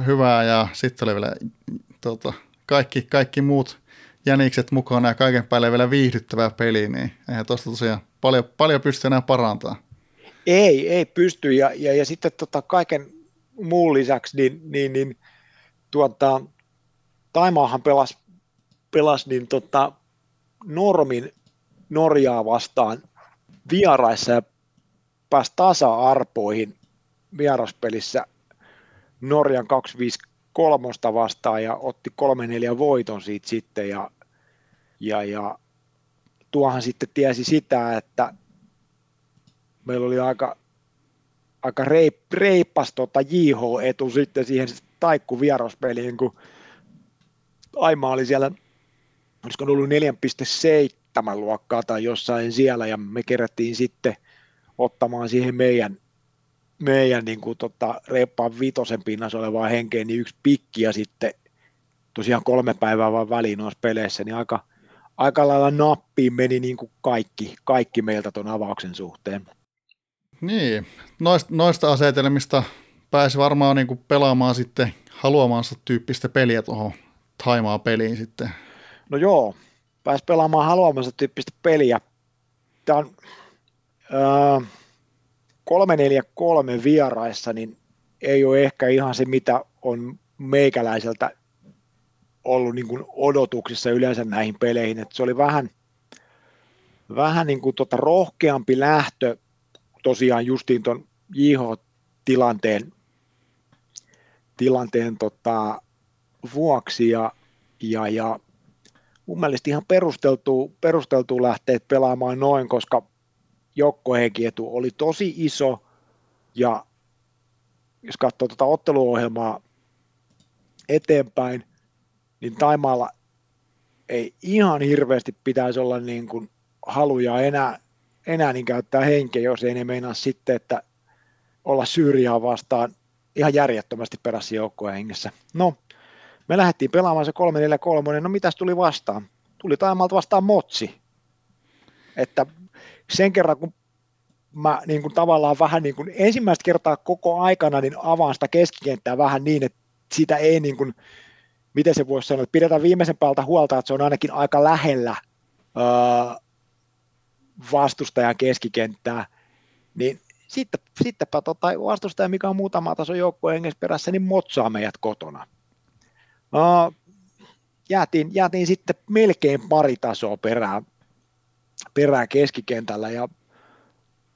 hyvää ja sitten oli vielä tota, kaikki, kaikki muut jänikset mukana ja kaiken päälle vielä viihdyttävää peli, niin eihän tuosta tosiaan paljon, paljon pysty enää parantaa. Ei, ei pysty. Ja, ja, ja sitten tota kaiken muun lisäksi, niin, niin, niin tuota, Taimaahan pelasi, pelas, niin tota, Normin Norjaa vastaan vieraissa ja pääsi tasa-arpoihin vieraspelissä Norjan 253 vastaan ja otti 3-4 voiton siitä sitten. Ja ja, ja tuohan sitten tiesi sitä, että meillä oli aika, aika reip, reippas tota JH-etu sitten siihen taikku vieraspeliin, kun Aima oli siellä, olisiko ollut 4,7 luokkaa tai jossain siellä, ja me kerättiin sitten ottamaan siihen meidän, meidän niin kuin tota, reippaan vitosen pinnassa olevaa henkeä, niin yksi pikki ja sitten tosiaan kolme päivää vaan väliin noissa peleissä, niin aika, aika lailla nappiin meni niin kuin kaikki, kaikki meiltä tuon avauksen suhteen. Niin, noista, noista asetelmista pääsi varmaan niin kuin pelaamaan sitten haluamansa tyyppistä peliä tuohon Taimaa peliin sitten. No joo, pääsi pelaamaan haluamansa tyyppistä peliä. Tämä on äh, 343 vieraissa, niin ei ole ehkä ihan se, mitä on meikäläiseltä ollut niin kuin odotuksissa yleensä näihin peleihin. että se oli vähän, vähän niin kuin tota rohkeampi lähtö tosiaan justiin tuon JH-tilanteen tilanteen tota, vuoksi ja, ja, ja mun mielestä ihan perusteltu, perusteltu lähteä pelaamaan noin, koska joukkohenkietu oli tosi iso. Ja jos katsoo tuota otteluohjelmaa eteenpäin, niin Taimaalla ei ihan hirveästi pitäisi olla niin kuin haluja enää, enää niin käyttää henkeä, jos ei ne meinaa sitten, että olla Syyriaa vastaan ihan järjettömästi perässä joukkojen hengessä. No, me lähdettiin pelaamaan se 3-4-3, no mitäs tuli vastaan? Tuli Taimalta vastaan Motsi. Että sen kerran, kun mä niin kuin tavallaan vähän niin kuin ensimmäistä kertaa koko aikana niin avaan sitä keskikenttää vähän niin, että sitä ei niin kuin, miten se voisi sanoa, että pidetään viimeisen päältä huolta, että se on ainakin aika lähellä öö, vastustajan keskikenttää, niin sitten, sittenpä tota, vastustaja, mikä on muutama taso joukkojen hengessä perässä, niin motsaa meidät kotona. Uh, jäätiin, jäätiin sitten melkein pari tasoa perään, perään keskikentällä ja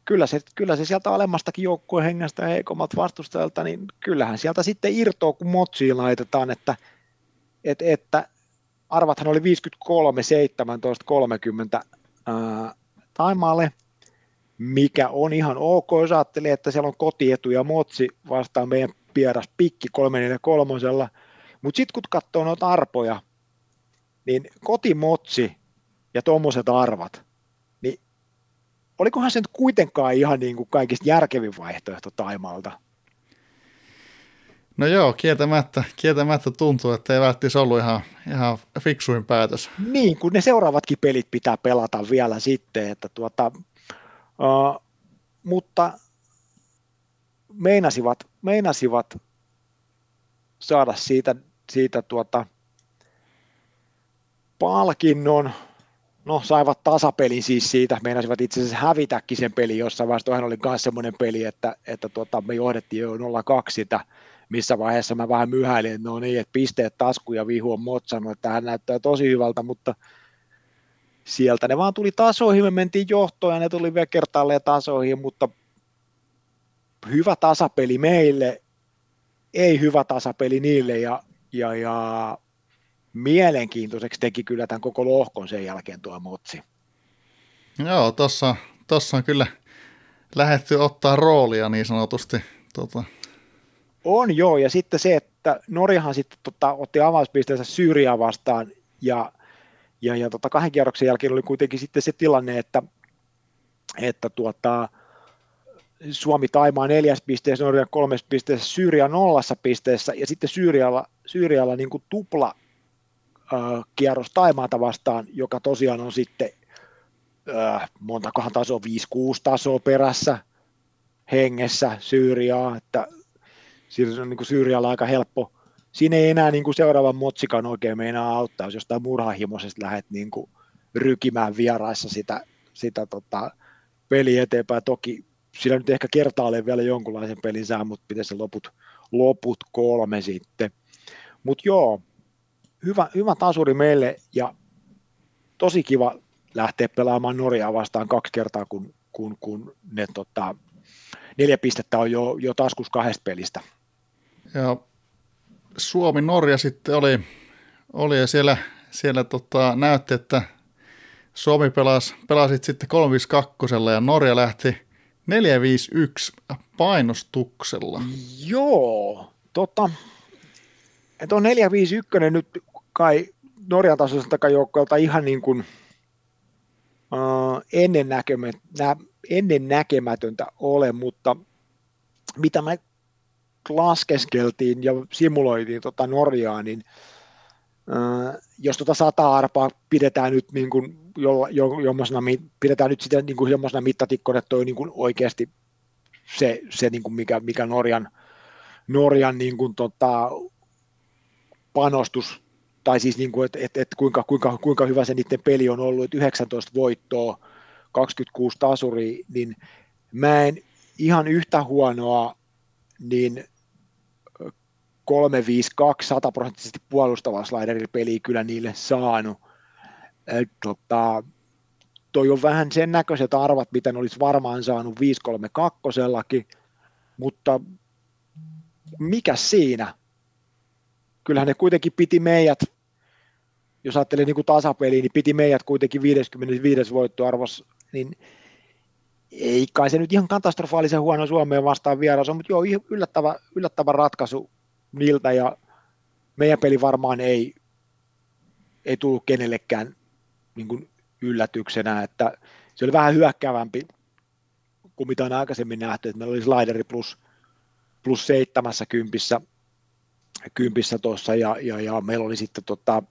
kyllä se, kyllä se sieltä alemmastakin joukkueen hengestä ja heikommalta vastustajalta, niin kyllähän sieltä sitten irtoaa, kun motsiin laitetaan, että, että, että arvathan oli 53, 17, 30 ää, Taimaalle, mikä on ihan ok, jos ajattelee, että siellä on kotietu ja motsi vastaan meidän pieras pikki 343, mutta sitten kun katsoo noita arpoja, niin kotimotsi ja tuommoiset arvat, niin olikohan se nyt kuitenkaan ihan niin kuin kaikista järkevin vaihtoehto Taimalta? No joo, kieltämättä, kieltämättä tuntuu, että ei välttämättä ollut ihan, ihan fiksuin päätös. Niin, kun ne seuraavatkin pelit pitää pelata vielä sitten, että tuota, uh, mutta meinasivat, meinasivat saada siitä, siitä tuota, palkinnon, no saivat tasapelin siis siitä, meinasivat itse asiassa hävitäkin sen pelin jossain vaiheessa, toihan oli myös semmoinen peli, että, että tuota, me johdettiin jo 0-2 sitä, missä vaiheessa mä vähän myhäilin, että no niin, että pisteet tasku ja vihu on motsannut, että hän näyttää tosi hyvältä, mutta sieltä ne vaan tuli tasoihin, me mentiin johtoon ja ne tuli vielä kertaalleen tasoihin, mutta hyvä tasapeli meille, ei hyvä tasapeli niille ja, ja, ja mielenkiintoiseksi teki kyllä tämän koko lohkon sen jälkeen tuo Motsi. Joo, tossa, tossa on kyllä lähetty ottaa roolia niin sanotusti. Tota. On joo, ja sitten se, että Norjahan sitten tota, otti avauspisteensä Syyriaa vastaan, ja, ja, ja tota, kahden kierroksen jälkeen oli kuitenkin sitten se tilanne, että, että tuota, Suomi Taimaa neljäs pisteessä, Norja kolmes pisteessä, Syyria nollassa pisteessä, ja sitten Syyrialla, Syyrialla niin kuin tupla äh, kierros Taimaata vastaan, joka tosiaan on sitten äh, montakohan tasoa, 5-6 tasoa perässä hengessä Syyriaa, että siinä on niin kuin Syyrialla aika helppo. Siinä ei enää niin kuin seuraavan motsikan oikein meinaa auttaa, jos jostain murhahimoisesta lähdet niin kuin rykimään vieraissa sitä, sitä tota, peli eteenpäin. Toki sillä nyt ehkä kertaalleen vielä jonkunlaisen pelin saa, mutta pitäisi loput, loput kolme sitten. Mutta joo, hyvä, hyvä tasuri meille ja tosi kiva lähteä pelaamaan Norjaa vastaan kaksi kertaa, kun, kun, kun ne tota, neljä pistettä on jo, jo taskus kahdesta pelistä. Ja Suomi-Norja sitten oli, oli ja siellä, siellä tota, näytti, että Suomi pelasi, pelasi sitten 352 ja Norja lähti 451 painostuksella. Joo, tota, että on 451 nyt kai Norjan tasoiselta takajoukkoilta ihan niin kuin uh, ennen, ennen näkemätöntä ole, mutta mitä me laskeskeltiin ja simuloitiin tota Norjaa, niin uh, jos tota sata arpaa pidetään nyt niin kuin jo, jo, pidetään nyt sitä niin kuin mittatikkona, että toi niin kuin oikeasti se, se niin kuin mikä, mikä Norjan, Norjan niin kuin, tota, panostus, tai siis niin kuin, että et, et kuinka, kuinka, kuinka hyvä se niiden peli on ollut, että 19 voittoa, 26 tasuri, niin mä en ihan yhtä huonoa niin 352 sataprosenttisesti puolustava sliderilla peli kyllä niille saanut. Et, tota, toi on vähän sen näköiset arvat, mitä ne olisi varmaan saanut 532 mutta mikä siinä? Kyllähän ne kuitenkin piti meidät, jos ajattelee niin kuin tasapeliä, niin piti meidät kuitenkin 55 voittoarvos, niin ei kai se nyt ihan katastrofaalisen huono Suomeen vastaan vieras on, mutta joo, yllättävä, yllättävä ratkaisu niiltä ja meidän peli varmaan ei, ei tullut kenellekään niin kuin yllätyksenä, että se oli vähän hyökkäävämpi kuin mitä on aikaisemmin nähty, että meillä oli slideri plus, plus seitsemässä kympissä, kympissä tuossa ja, ja, ja, meillä oli sitten tota,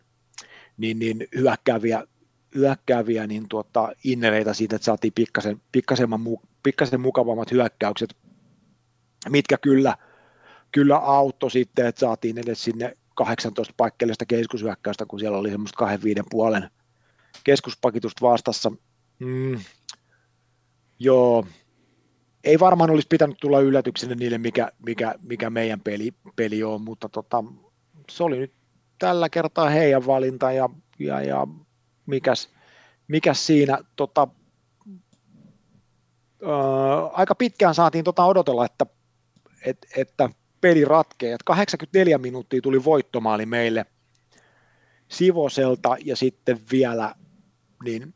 niin, niin hyökkääviä, hyökkääviä niin tuota, innereitä siitä, että saatiin pikkasen, pikkasen, pikkasen mukavammat hyökkäykset, mitkä kyllä, kyllä auttoi sitten, että saatiin edes sinne 18 paikkeellista keskushyökkäystä, kun siellä oli semmoista kahden viiden puolen keskuspakitusta vastassa. Mm, joo, ei varmaan olisi pitänyt tulla yllätyksenä niille, mikä, mikä, mikä meidän peli, peli on, mutta tota, se oli nyt tällä kertaa heidän valinta ja, ja, ja mikäs, mikäs siinä tota, ää, aika pitkään saatiin tota odotella, että, et, että peli ratkee. Et 84 minuuttia tuli voittomaali meille Sivoselta ja sitten vielä niin,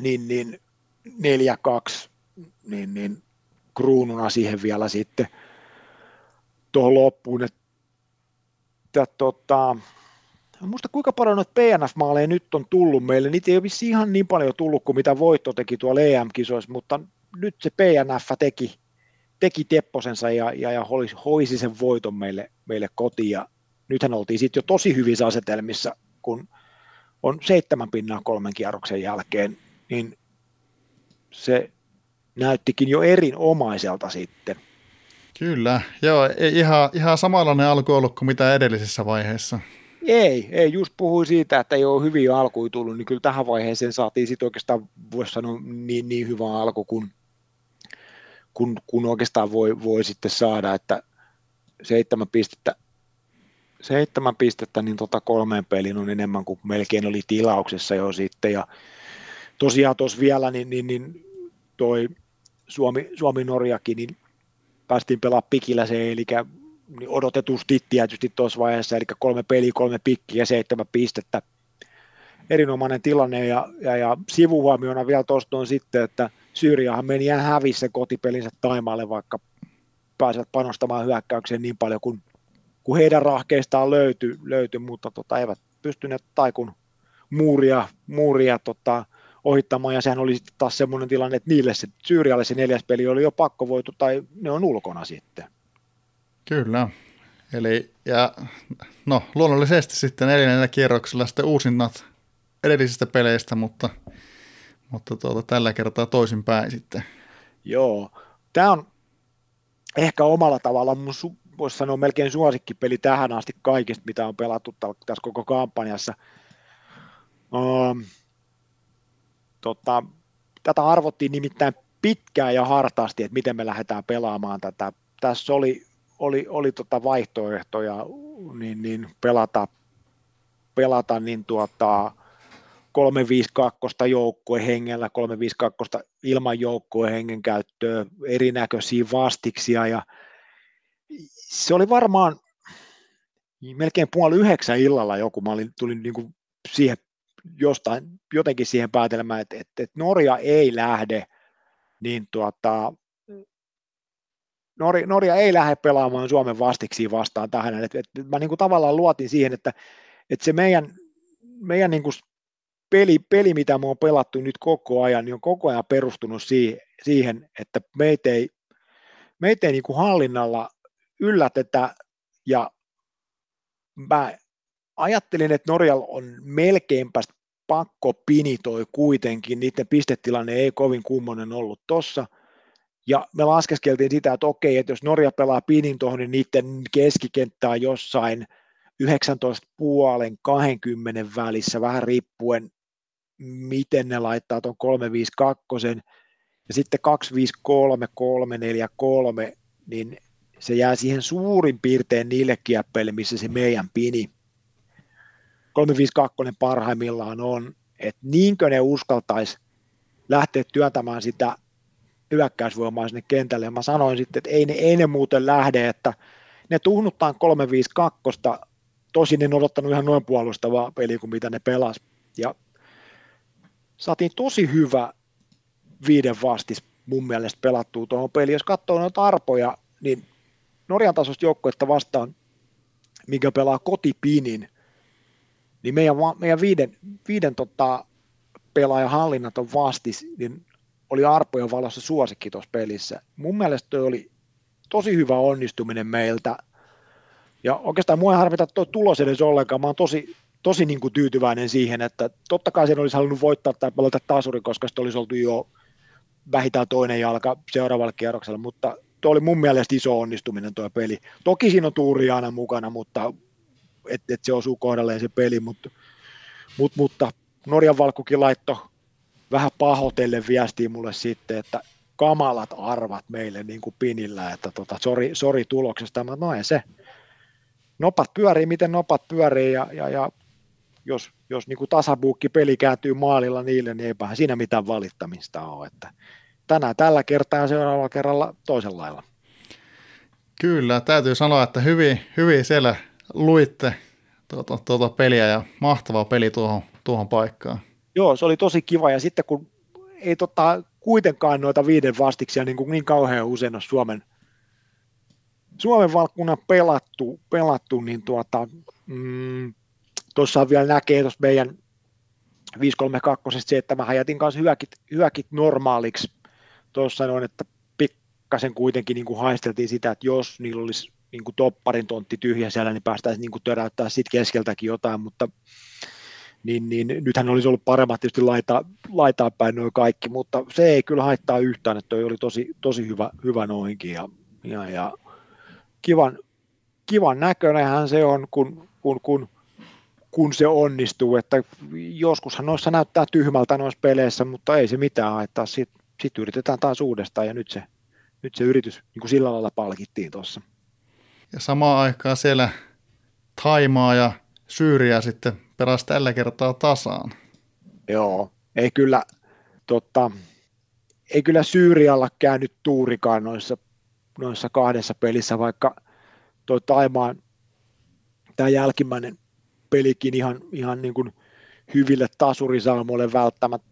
niin, niin 4-2 niin, niin kruununa siihen vielä sitten tuohon loppuun, että tota, en muista kuinka paljon noita PNF-maaleja nyt on tullut meille, niitä ei ole ihan niin paljon tullut kuin mitä Voitto teki tuolla EM-kisoissa, mutta nyt se PNF teki, teki tepposensa ja, ja, ja hoisi, hoisi sen voiton meille, meille kotiin ja nythän oltiin sitten jo tosi hyvissä asetelmissa, kun on seitsemän pinnaa kolmen kierroksen jälkeen, niin se näyttikin jo erinomaiselta sitten. Kyllä, joo, ei ihan, ihan samanlainen alku ollut kuin mitä edellisessä vaiheessa. Ei, ei, just puhui siitä, että ei ole hyviä alkuja tullut, niin kyllä tähän vaiheeseen saatiin sitten oikeastaan, voisi sanoa, niin, niin hyvä alku kuin kun, kun oikeastaan voi, voi sitten saada, että seitsemän pistettä, seitsemän pistettä niin tota kolmeen peliin on enemmän kuin melkein oli tilauksessa jo sitten, ja tosiaan tuossa vielä, niin, niin, niin toi Suomi, Suomi-Norjakin, niin päästiin pelaa pikillä se, eli niin odotetusti tietysti tuossa vaiheessa, eli kolme peliä, kolme pikkiä ja seitsemän pistettä. Erinomainen tilanne ja, ja, ja sivuhuomiona vielä tuosta on sitten, että Syyriahan meni ihan hävissä kotipelinsä Taimaalle, vaikka pääsevät panostamaan hyökkäykseen niin paljon kuin, kuin heidän rahkeistaan löytyi, löytyi mutta tota, eivät pystyneet taikun muuria, muuria tota, ohittamaan, ja sehän oli sitten taas semmoinen tilanne, että niille se Syyrialle se neljäs peli oli jo pakko voitu, tai ne on ulkona sitten. Kyllä. Eli, ja no, luonnollisesti sitten neljännellä kierroksella sitten uusinnat edellisistä peleistä, mutta, mutta tuota, tällä kertaa toisinpäin sitten. Joo, tämä on ehkä omalla tavalla mun su- voisi sanoa melkein suosikkipeli tähän asti kaikista, mitä on pelattu tässä koko kampanjassa. Um, tota, tätä arvottiin nimittäin pitkään ja hartaasti, että miten me lähdetään pelaamaan tätä. Tässä oli, oli, oli tota vaihtoehtoja niin, niin pelata, pelata niin tuota, 352 joukkueen hengellä, 352 ilman joukkueen hengen käyttöä, erinäköisiä vastiksia ja se oli varmaan melkein puoli yhdeksän illalla joku, mä olin, tulin niin kuin siihen jostain, jotenkin siihen päätelmään, että, että, että Norja ei lähde, niin tuota, Norja, Norja ei lähde pelaamaan Suomen vastiksi vastaan tähän. Että, että mä niin kuin tavallaan luotin siihen, että, että se meidän, meidän niin kuin peli, peli, mitä me on pelattu nyt koko ajan, niin on koko ajan perustunut siihen, että meitä ei, meitä ei niin kuin hallinnalla yllätetä. Ja mä ajattelin, että Norjalla on melkeinpä pakko pinitoi kuitenkin, niiden pistetilanne ei kovin kummonen ollut tossa, Ja me laskeskeltiin sitä, että okei, että jos Norja pelaa pinin tuohon, niin niiden keskikenttä on jossain 19 puolen 20 välissä, vähän riippuen miten ne laittaa tuon 352 ja sitten 253, 343, niin se jää siihen suurin piirtein niille kieppeille, missä se meidän pini 352 parhaimmillaan on, että niinkö ne uskaltaisi lähteä työntämään sitä hyökkäysvoimaa sinne kentälle. Ja mä sanoin sitten, että ei ne, ei ne muuten lähde, että ne tuhnuttaan 352, tosin en odottanut ihan noin puolustavaa peliä kuin mitä ne pelas. Ja saatiin tosi hyvä viiden vastis mun mielestä pelattua tuohon peliin. Jos katsoo noita arpoja, niin Norjan tasosta joukkuetta vastaan, mikä pelaa kotipinin, niin meidän, meidän viiden, viiden tota, pelaajan hallinnat on vastis, niin oli arpojen valossa suosikki tuossa pelissä. Mun mielestä toi oli tosi hyvä onnistuminen meiltä. Ja oikeastaan mua ei harvita tuo tulos edes ollenkaan. Mä oon tosi, tosi niin kuin tyytyväinen siihen, että totta kai sen olisi halunnut voittaa tai pelata tasuri, koska se olisi oltu jo vähintään toinen jalka seuraavalle kierrokselle, mutta tuo oli mun mielestä iso onnistuminen tuo peli. Toki siinä on tuuri aina mukana, mutta että et se osuu kohdalleen se peli, mutta, mut, mutta Norjan valkkukin laitto vähän pahotelle viestii mulle sitten, että kamalat arvat meille niin kuin pinillä, että tota, sori, sori tuloksesta, mutta no ei se. Nopat pyörii, miten nopat pyörii ja, ja, ja jos, jos niin kuin tasabuukki peli kääntyy maalilla niille, niin eipähän siinä mitään valittamista ole. Että tänään tällä kertaa ja seuraavalla kerralla toisella lailla. Kyllä, täytyy sanoa, että hyvin, hyvin siellä luitte tuota, tuota peliä ja mahtava peli tuohon, tuohon paikkaan. Joo, se oli tosi kiva ja sitten kun ei tota, kuitenkaan noita viiden vastiksia niin, kuin niin kauhean usein ole Suomen, Suomen valkkunnan pelattu, pelattu niin tuota, mm, tuossa vielä näkee tuossa meidän 532 se, että mä jätin kanssa hyökit, hyökit normaaliksi. Tuossa sanoin, että pikkasen kuitenkin niin kuin haisteltiin sitä, että jos niillä olisi niin kuin topparin tontti tyhjä siellä, niin päästäisiin niin kuin töräyttää sit keskeltäkin jotain, mutta niin, niin nythän olisi ollut paremmat tietysti laittaa, laittaa päin noin kaikki, mutta se ei kyllä haittaa yhtään, että toi oli tosi, tosi hyvä, hyvä noinkin ja, ja, ja kivan, kivan näköinenhän se on, kun, kun, kun, kun se onnistuu, että joskushan noissa näyttää tyhmältä noissa peleissä, mutta ei se mitään haittaa, sitten sit yritetään taas uudestaan ja nyt se, nyt se yritys niin kuin sillä lailla palkittiin tuossa. Ja samaan aikaan siellä Taimaa ja Syyriä sitten pelasi tällä kertaa tasaan. Joo, ei kyllä, totta, ei kyllä Syyrialla käynyt tuurikaan noissa, noissa kahdessa pelissä, vaikka tuo Taimaan tämä jälkimmäinen pelikin ihan, ihan niin kuin hyville tasurisaamoille välttämättä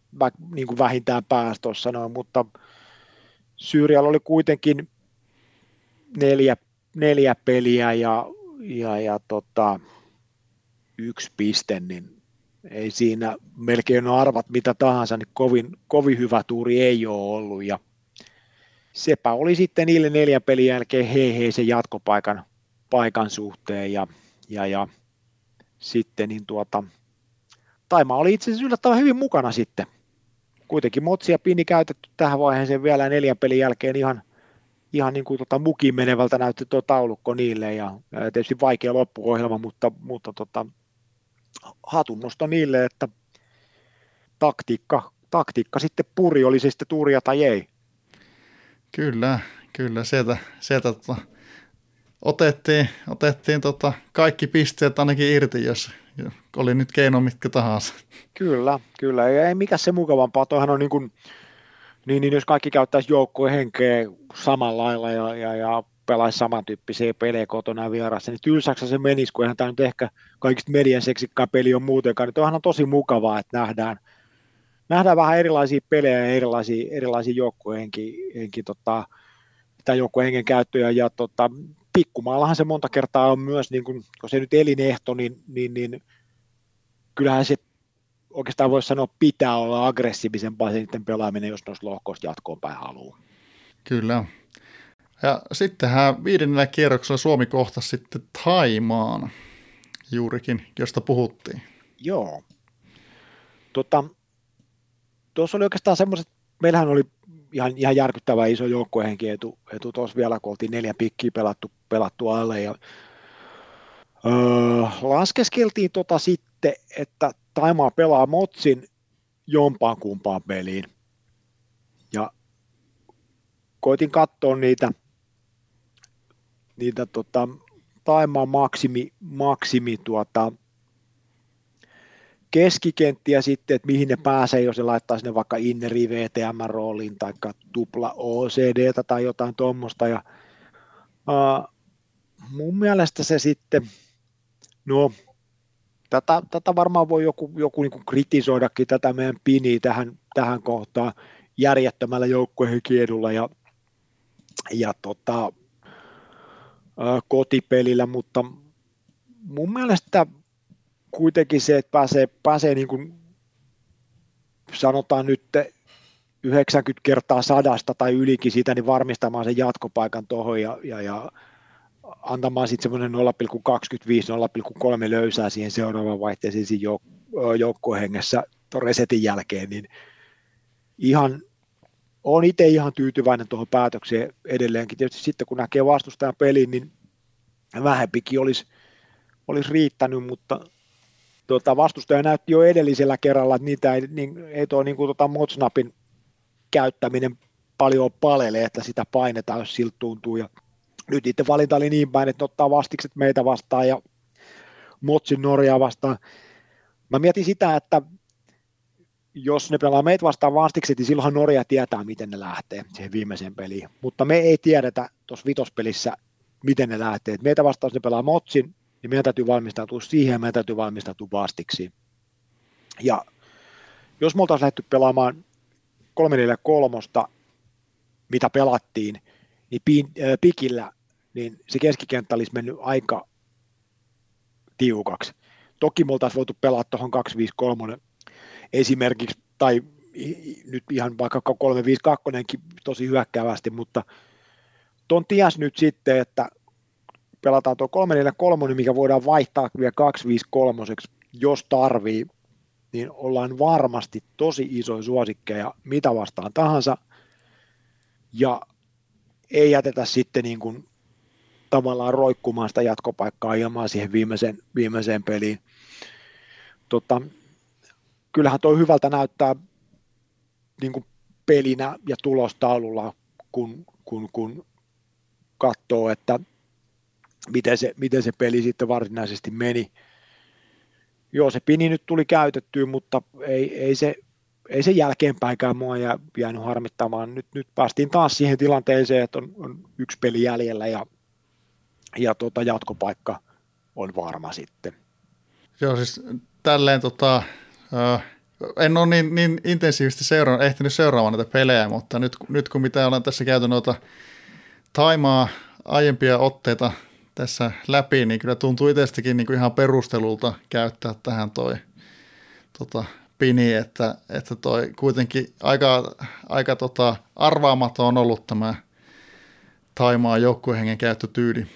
niin kuin vähintään pääsi tuossa noin, mutta Syyrialla oli kuitenkin neljä, neljä peliä ja, ja, ja tota, yksi piste, niin ei siinä melkein arvat mitä tahansa, niin kovin, kovin hyvä tuuri ei ole ollut. Ja sepä oli sitten niille neljän pelin jälkeen hei hei sen jatkopaikan paikan suhteen ja, ja, ja sitten niin tuota, Taima oli itse asiassa yllättävän hyvin mukana sitten. Kuitenkin Motsi ja Pini käytetty tähän vaiheeseen vielä neljän pelin jälkeen ihan, ihan niin kuin tota mukiin menevältä näytti tuo taulukko niille ja, tietysti vaikea loppuohjelma, mutta, mutta tota, hatunnosto niille, että taktiikka, taktiikka sitten puri, oli se sitten tuuria tai ei. Kyllä, kyllä, sieltä, sieltä tota, otettiin, otettiin tota, kaikki pisteet ainakin irti, jos oli nyt keino mitkä tahansa. Kyllä, kyllä, ja ei mikä se mukavampaa, toihan on niin kuin, niin, niin jos kaikki käyttäisi joukkojen henkeä samalla lailla ja, ja, ja pelaisi samantyyppisiä pelejä kotona ja vierassa, niin tylsäksi se menisi, kun eihän tämä nyt ehkä kaikista median seksikkaan peli on muutenkaan, niin toihan on tosi mukavaa, että nähdään, nähdään vähän erilaisia pelejä ja erilaisia, erilaisia henki, tota, tai joukkuehengen käyttöjä, ja tota, pikkumaallahan se monta kertaa on myös, niin kun, kun se nyt elinehto, niin, niin, niin kyllähän se oikeastaan voisi sanoa, pitää olla aggressiivisempaa se pelaaminen, jos noista lohkoista jatkoon päin haluaa. Kyllä, ja sittenhän viidennellä kierroksella Suomi kohtasi sitten Taimaan juurikin, josta puhuttiin. Joo. Tota, tuossa oli oikeastaan semmoiset, meillähän oli ihan, ihan järkyttävä iso joukkuehenki etu, etu tuossa vielä, kun oltiin neljä pikkiä pelattu, pelattu alle. Ja, öö, laskeskeltiin tota sitten, että Taimaa pelaa Motsin jompaan kumpaan peliin. Ja koitin katsoa niitä, niitä tota, Taimaan maksimi, maksimi tuota, keskikenttiä sitten, että mihin ne pääsee, jos ne laittaa sinne vaikka inneri VTM-rooliin tai tupla OCD tai jotain tuommoista. Ja, mun mielestä se sitten, no tätä, tätä varmaan voi joku, joku niin kritisoidakin tätä meidän piniä tähän, tähän kohtaan järjettömällä joukkueen kiedulla ja, ja tota, uh, kotipelillä, mutta mun mielestä kuitenkin se, että pääsee, pääsee niin kuin, sanotaan nyt 90 kertaa sadasta tai ylikin siitä, niin varmistamaan sen jatkopaikan tuohon ja, ja, ja antamaan sitten semmoinen 0,25-0,3 löysää siihen seuraavaan vaihteeseen siinä jouk- joukkohengessä tuon resetin jälkeen, niin ihan, on itse ihan tyytyväinen tuohon päätökseen edelleenkin. Tietysti sitten kun näkee vastustajan pelin, niin vähempikin olisi, olisi riittänyt, mutta tuota, vastustaja näytti jo edellisellä kerralla, että niitä ei, niin, ei tuo niin tuota, Motsnapin käyttäminen paljon palele, että sitä painetaan, jos siltä tuntuu. Ja nyt itse valinta oli niin päin, että ottaa vastikset meitä vastaan ja Motsin Norjaa vastaan. Mä mietin sitä, että jos ne pelaa meitä vastaan vastikset, niin silloinhan Norja tietää, miten ne lähtee siihen viimeiseen peliin. Mutta me ei tiedetä tuossa vitospelissä, miten ne lähtee. meitä vastaan, jos ne pelaa Motsin, niin meidän täytyy valmistautua siihen ja meidän täytyy valmistautua vastiksi. Ja jos me oltaisiin lähdetty pelaamaan 343, mitä pelattiin, niin äh, pikillä, niin se keskikenttä olisi mennyt aika tiukaksi. Toki me oltaisiin voitu pelaa tuohon 253 esimerkiksi, tai nyt ihan vaikka 352 tosi hyökkäävästi, mutta ton ties nyt sitten, että pelataan tuo 343, mikä voidaan vaihtaa vielä 253, jos tarvii, niin ollaan varmasti tosi isoja suosikkeja mitä vastaan tahansa, ja ei jätetä sitten niin kuin tavallaan roikkumaan sitä jatkopaikkaa ilman siihen viimeiseen, viimeiseen peliin. Tota, kyllähän tuo hyvältä näyttää niin kuin pelinä ja tulostaululla, kun, kun, kun katsoo, että miten se, miten se peli sitten varsinaisesti meni. Joo, se pini nyt tuli käytettyä, mutta ei, ei, se, ei se jälkeenpäinkään mua jää, jäänyt harmittamaan. Nyt, nyt päästiin taas siihen tilanteeseen, että on, on yksi peli jäljellä ja, ja tuota, jatkopaikka on varma sitten. Joo, siis tälleen tota, äh, en ole niin, niin intensiivisesti seurannut, ehtinyt seuraamaan näitä pelejä, mutta nyt, nyt kun mitä olen tässä käyty noita Taimaa aiempia otteita tässä läpi, niin kyllä tuntuu itsestäkin niin kuin ihan perustelulta käyttää tähän toi tota, pini, että, että toi kuitenkin aika, aika tota, arvaamaton on ollut tämä Taimaa joukkuehengen käyttötyyli.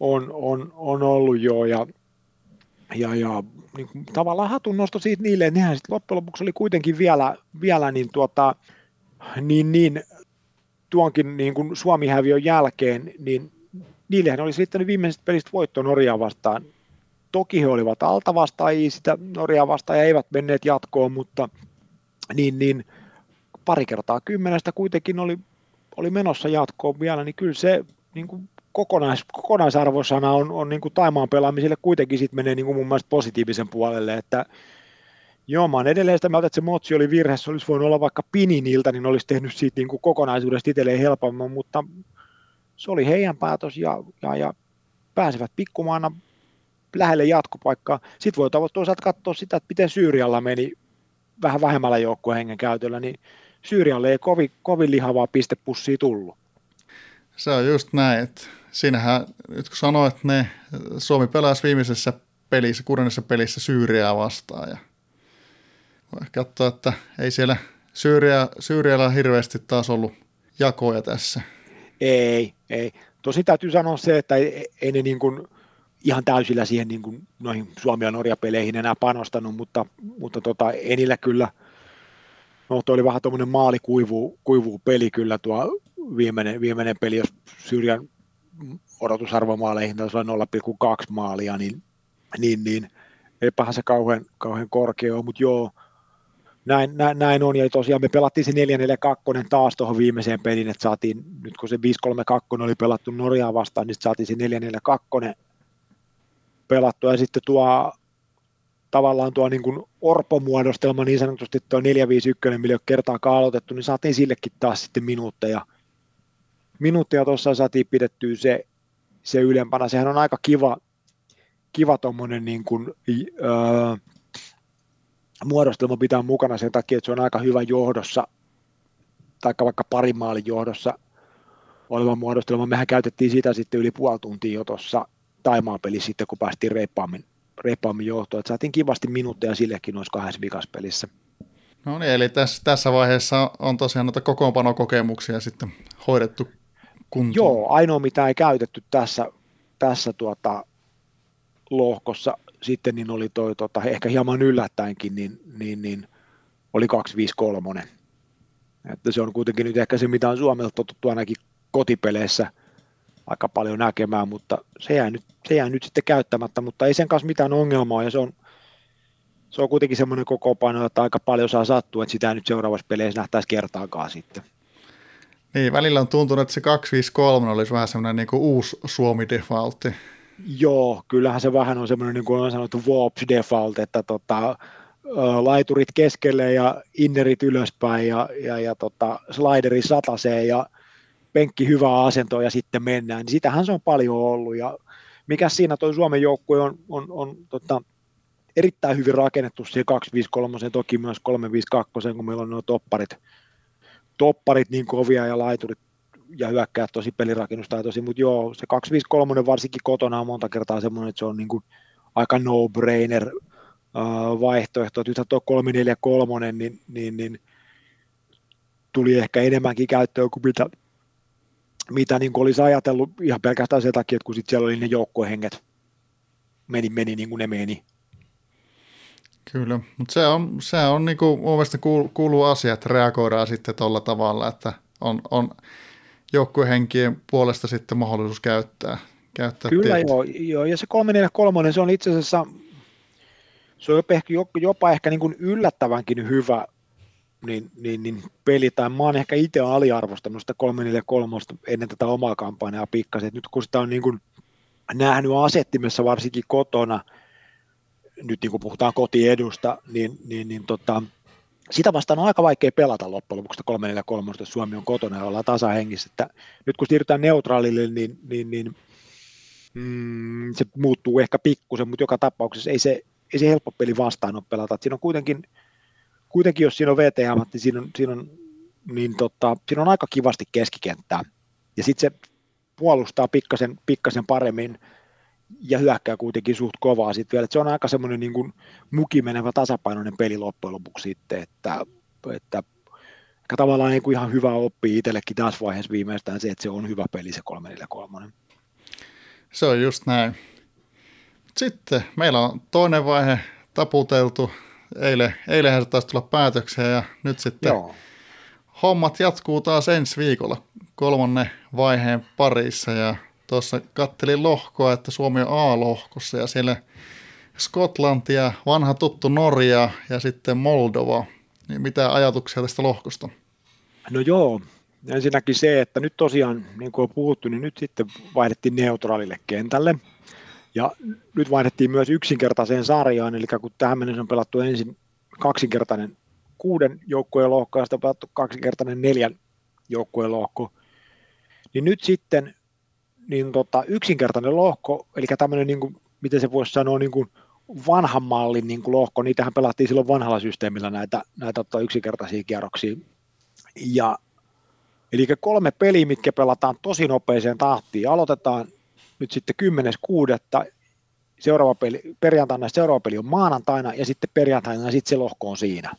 On, on, on ollut jo ja, ja, ja niin kuin, tavallaan hatun nosto siitä niille, että nehän sitten loppujen lopuksi oli kuitenkin vielä, vielä niin, tuota, niin, niin tuonkin niin kuin Suomi-häviön jälkeen, niin niillehän olisi riittänyt viimeisestä pelistä voitto Norjaa vastaan. Toki he olivat altavastaajia sitä Norjaa vastaan ja eivät menneet jatkoon, mutta niin, niin pari kertaa kymmenestä kuitenkin oli, oli menossa jatkoon vielä, niin kyllä se niin kuin kokonais, kokonaisarvosana on, on niin kuin Taimaan pelaamiselle kuitenkin sit menee niin kuin mun mielestä positiivisen puolelle, että Joo, mä oon edelleen sitä mieltä, että se Motsi oli virhe, se olisi voinut olla vaikka Pininiltä, niin olisi tehnyt siitä niin kuin kokonaisuudesta itselleen helpomman, mutta se oli heidän päätös ja, ja, ja pääsevät pikkumaana lähelle jatkopaikkaa. Sitten voi toisaalta katsoa sitä, että miten Syyrialla meni vähän vähemmällä joukkueen hengen käytöllä, niin Syyrialle ei kovin, kovin lihavaa pistepussia tullut. Se on just näin, että siinähän, nyt kun sanoit, että ne, Suomi pelasi viimeisessä pelissä, kuudennessa pelissä Syyriaa vastaan ja voi katsoa, että ei siellä Syyria, Syyrialla hirveästi taas ollut jakoja tässä. Ei, ei. Tosi täytyy sanoa se, että ei, ne niin kuin ihan täysillä siihen niin kuin noihin Suomi- ja Norja-peleihin enää panostanut, mutta, mutta tota, Enillä kyllä no tuo oli vähän tuommoinen maali kuivuu, kuivuu peli kyllä tuo viimeinen, viimeinen peli, jos syrjän odotusarvomaaleihin taisi olla 0,2 maalia, niin, niin, niin eipähän se kauhean, kauhean korkea ole, mutta joo, näin, näin, näin, on, ja tosiaan me pelattiin se 4-4-2 taas tuohon viimeiseen peliin, että saatiin, nyt kun se 5-3-2 oli pelattu Norjaa vastaan, niin saatiin se 4-4-2 pelattua, ja sitten tuo tavallaan tuo niin kuin orpomuodostelma niin sanotusti tuo 451, millä kertaa aloitettu, niin saatiin sillekin taas sitten minuutteja. Minuutteja tuossa saatiin pidettyä se, se ylempänä. Sehän on aika kiva, kiva tuommoinen niin öö, muodostelma pitää mukana sen takia, että se on aika hyvä johdossa, tai vaikka parin maalin johdossa oleva muodostelma. Mehän käytettiin sitä sitten yli puoli tuntia jo tuossa Taimaan pelissä sitten, kun päästiin reippaammin, reippaammin johtoon. Että saatiin kivasti minuutteja sillekin noissa kahdessa vikaspelissä. No niin, eli tässä, tässä vaiheessa on tosiaan noita kokoonpanokokemuksia sitten hoidettu kuntoon. Joo, ainoa mitä ei käytetty tässä, tässä tuota, lohkossa sitten niin oli toi, tota, ehkä hieman yllättäenkin, niin, niin, niin oli 253. Että se on kuitenkin nyt ehkä se, mitä on Suomelta totuttu ainakin kotipeleissä aika paljon näkemään, mutta se jää, nyt, se jää nyt sitten käyttämättä, mutta ei sen kanssa mitään ongelmaa, ja se on, se on kuitenkin semmoinen paino, että aika paljon saa sattua, että sitä nyt seuraavassa peleissä nähtäisi kertaakaan sitten. Niin, välillä on tuntunut, että se 253 olisi vähän semmoinen niin uusi Suomi-defaultti. Joo, kyllähän se vähän on semmoinen, niin kuin on sanottu, warp default, että tota, laiturit keskelle ja innerit ylöspäin ja, ja, ja tota, slideri satasee ja penkki hyvää asentoa ja sitten mennään. Niin sitähän se on paljon ollut ja mikä siinä tuo Suomen joukkue on, on, on tota, erittäin hyvin rakennettu siihen 253, toki myös 352, kun meillä on nuo topparit, topparit niin kovia ja laiturit ja hyökkää tosi pelirakennustaitosi, mutta joo, se 253 varsinkin kotona on monta kertaa semmoinen, että se on niin kuin aika no-brainer uh, vaihtoehto, että nythän tuo 343, niin, niin, niin tuli ehkä enemmänkin käyttöön kuin mitä, mitä niin kuin olisi ajatellut ihan pelkästään sen takia, että kun sit siellä oli ne joukkohenget, meni, meni niin kuin ne meni. Kyllä, mutta se on, se on niin kuin, mun mielestä kuuluu, asia, että reagoidaan sitten tuolla tavalla, että on, on joukkuehenkien puolesta sitten mahdollisuus käyttää. käyttää Kyllä joo, joo, ja se 343, se on itse asiassa, se on jopa ehkä, jopa ehkä niin kuin yllättävänkin hyvä niin, niin, niin peli, tai mä oon ehkä itse aliarvostanut sitä 343 ennen tätä omaa kampanjaa pikkasen, nyt kun sitä on niin kuin nähnyt asettimessa varsinkin kotona, nyt niin kuin puhutaan kotiedusta, niin, niin, niin tota, sitä vastaan on aika vaikea pelata loppujen lopuksi 3-4-3, jos Suomi on kotona ja ollaan tasahengissä. Että nyt kun siirrytään neutraalille, niin, niin, niin mm, se muuttuu ehkä pikkusen, mutta joka tapauksessa ei se, ei se helppo peli vastaan ole pelata. siinä on kuitenkin, kuitenkin jos siinä on VTM, niin siinä on, siinä on, niin tota, siinä on aika kivasti keskikenttää. Ja sitten se puolustaa pikkasen, pikkasen paremmin ja hyökkää kuitenkin suht kovaa sitten vielä. Et se on aika semmoinen niin kuin mukimenevä tasapainoinen peli loppujen lopuksi sitten, että, että ehkä tavallaan niin kuin ihan hyvä oppii itsellekin tässä vaiheessa viimeistään se, että se on hyvä peli se 343. Se on just näin. Sitten meillä on toinen vaihe taputeltu. Eilen, eilenhän se taisi tulla päätökseen ja nyt sitten Joo. hommat jatkuu taas ensi viikolla kolmannen vaiheen parissa ja tuossa kattelin lohkoa, että Suomi on A-lohkossa ja siellä Skotlantia, vanha tuttu Norja ja sitten Moldova. Niin mitä ajatuksia tästä lohkosta? No joo, ensinnäkin se, että nyt tosiaan, niin kuin on puhuttu, niin nyt sitten vaihdettiin neutraalille kentälle. Ja nyt vaihdettiin myös yksinkertaiseen sarjaan, eli kun tähän mennessä on pelattu ensin kaksinkertainen kuuden joukkueen lohko ja sitten on pelattu kaksinkertainen neljän joukkueen lohko, niin nyt sitten niin tota, yksinkertainen lohko, eli tämmöinen, niin kuin, miten se voisi sanoa, niin kuin vanhan mallin niin kuin lohko, niitähän pelattiin silloin vanhalla systeemillä näitä, näitä tota, yksinkertaisia kierroksia. Ja, eli kolme peliä, mitkä pelataan tosi nopeeseen tahtiin. Aloitetaan nyt sitten 10.6. Seuraava peli, perjantaina seuraava peli on maanantaina ja sitten perjantaina sitten se lohko on siinä.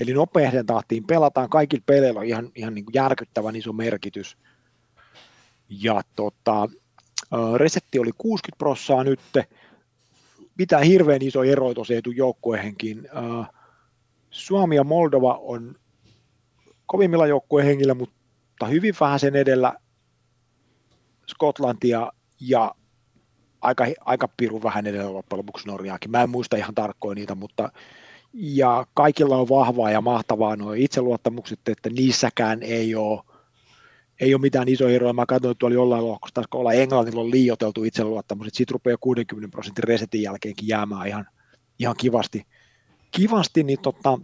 Eli nopeeseen tahtiin pelataan. Kaikilla peleillä on ihan, ihan niin kuin järkyttävän iso merkitys – ja tota, resetti oli 60 prossaa nyt, mitään hirveän iso ero tosiaan joukkueenkin. Suomi ja Moldova on kovimmilla joukkueen hengillä, mutta hyvin vähän sen edellä Skotlantia ja aika, aika piru vähän edellä loppujen lopuksi Norjaakin. Mä en muista ihan tarkkoin niitä, mutta ja kaikilla on vahvaa ja mahtavaa nuo itseluottamukset, että niissäkään ei ole, ei ole mitään isoja eroja. Mä katsoin, että tuolla jollain lohkossa taisi olla Englannilla on liioteltu itseluottamus, että siitä rupeaa 60 prosentin resetin jälkeenkin jäämään ihan, ihan kivasti. Kivasti, niin tota,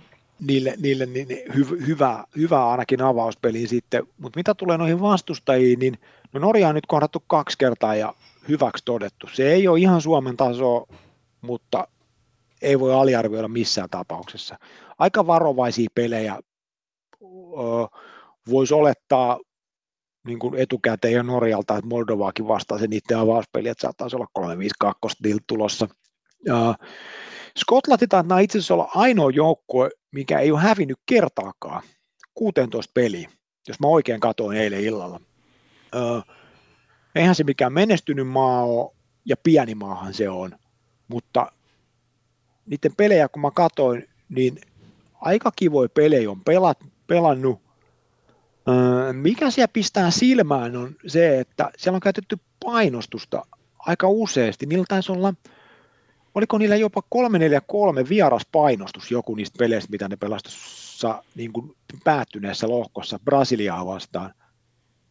niille, niille niin hy, hyvä, hyvä ainakin avauspeliin sitten. Mutta mitä tulee noihin vastustajiin, niin no Norja on nyt kohdattu kaksi kertaa ja hyväksi todettu. Se ei ole ihan Suomen taso, mutta ei voi aliarvioida missään tapauksessa. Aika varovaisia pelejä voisi olettaa niin kuin etukäteen ja Norjalta, että Moldovaakin vastaa se niiden avauspeli, että saattaisi olla 3-5-2 tulossa. Ja Skotlanti taitaa itse asiassa olla ainoa joukkue, mikä ei ole hävinnyt kertaakaan 16 peliä, jos mä oikein katoin eilen illalla. Eihän se mikään menestynyt maa ole, ja pieni maahan se on, mutta niiden pelejä kun mä katoin, niin aika kivoja pelejä on pelannut. Öö, mikä siellä pistää silmään on se, että siellä on käytetty painostusta aika useasti. Niillä taisi olla, oliko niillä jopa 343 vieras painostus joku niistä peleistä, mitä ne pelastussa niin kuin päättyneessä lohkossa Brasiliaa vastaan,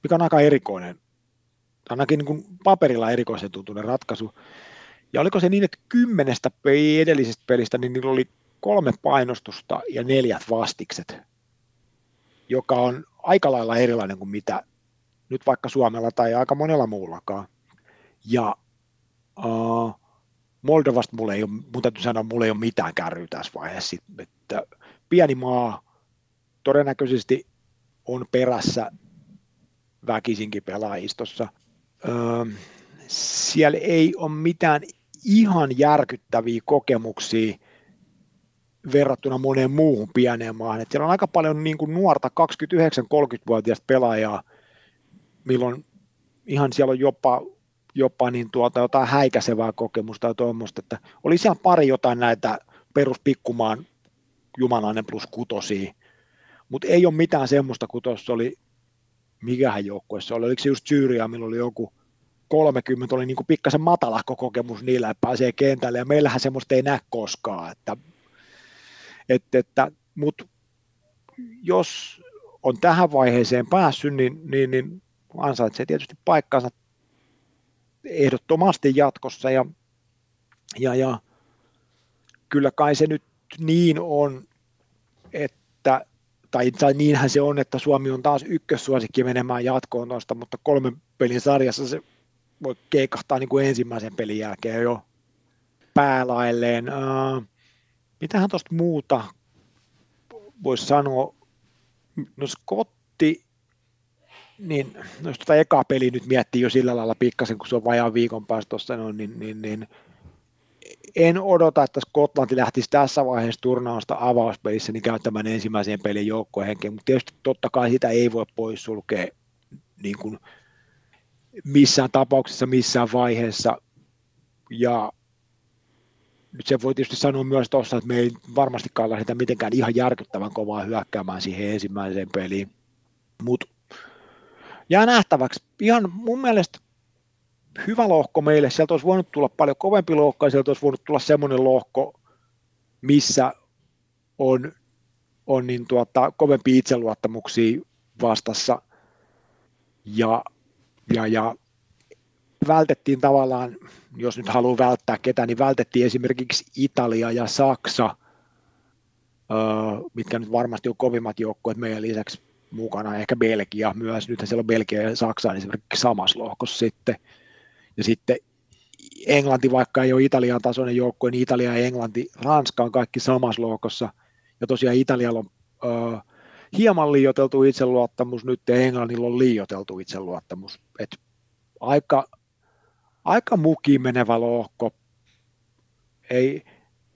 mikä on aika erikoinen, ainakin niin kuin paperilla erikoisen tuntuinen ratkaisu. Ja oliko se niin, että kymmenestä edellisestä pelistä, niin niillä oli kolme painostusta ja neljät vastikset, joka on aika lailla erilainen kuin mitä nyt vaikka Suomella tai aika monella muullakaan. Ja uh, Moldovasta mulle ei ole, mun täytyy sanoa, mulla ei ole mitään kärryä tässä vaiheessa. Että pieni maa todennäköisesti on perässä väkisinkin pelaajistossa. Öö, siellä ei ole mitään ihan järkyttäviä kokemuksia verrattuna moneen muuhun pieneen maahan. Et siellä on aika paljon niin kuin nuorta 29-30-vuotiaista pelaajaa, milloin ihan siellä on jopa, jopa niin tuota, jotain häikäisevää kokemusta ja tuommoista, että oli siellä pari jotain näitä peruspikkumaan jumalainen plus kutosia, mutta ei ole mitään semmoista, kun tuossa oli, mikähän joukkueessa oli, oliko se just Syyriä, milloin oli joku 30 oli niin kuin pikkasen matalahko kokemus niillä, että pääsee kentälle, ja meillähän semmoista ei näe koskaan, että, että, että mutta jos on tähän vaiheeseen päässyt, niin, niin, niin ansaitsee tietysti paikkansa ehdottomasti jatkossa, ja, ja, ja kyllä kai se nyt niin on, että tai, tai niinhän se on, että Suomi on taas ykkössuosikki menemään jatkoon tuosta, mutta kolmen pelin sarjassa se voi keikahtaa niin kuin ensimmäisen pelin jälkeen jo päälailleen. Uh, mitähän tuosta muuta voisi sanoa? No Scotti, niin no jos tuota eka peli nyt miettii jo sillä lailla pikkasen, kun se on vajaan viikon päästä tuossa, no, niin, niin, niin, en odota, että Skotlanti lähtisi tässä vaiheessa turnausta avauspelissä niin käyttämään ensimmäisen pelin joukkojen henkeä, mutta tietysti totta kai sitä ei voi poissulkea niin kuin missään tapauksessa, missään vaiheessa. Ja nyt se voi tietysti sanoa myös tuossa, että me ei varmastikaan lähdetä mitenkään ihan järkyttävän kovaa hyökkäämään siihen ensimmäiseen peliin. Mutta jää nähtäväksi. Ihan mun mielestä hyvä lohko meille. Sieltä olisi voinut tulla paljon kovempi lohko ja sieltä olisi voinut tulla semmoinen lohko, missä on, on niin tuota, kovempi itseluottamuksia vastassa. Ja ja, ja vältettiin tavallaan, jos nyt haluaa välttää ketään, niin vältettiin esimerkiksi Italia ja Saksa, mitkä nyt varmasti on kovimmat joukkueet meidän lisäksi mukana, ehkä Belgia myös, nythän siellä on Belgia ja Saksa niin esimerkiksi samassa lohkossa sitten, ja sitten Englanti, vaikka ei ole Italian tasoinen joukkue, niin Italia ja Englanti, Ranska on kaikki samassa lohkossa, ja tosiaan Italialla on uh, hieman liioteltu itseluottamus, nyt Englannilla on liioteltu itseluottamus. Et aika, aika mukiin menevä lohko. Ei,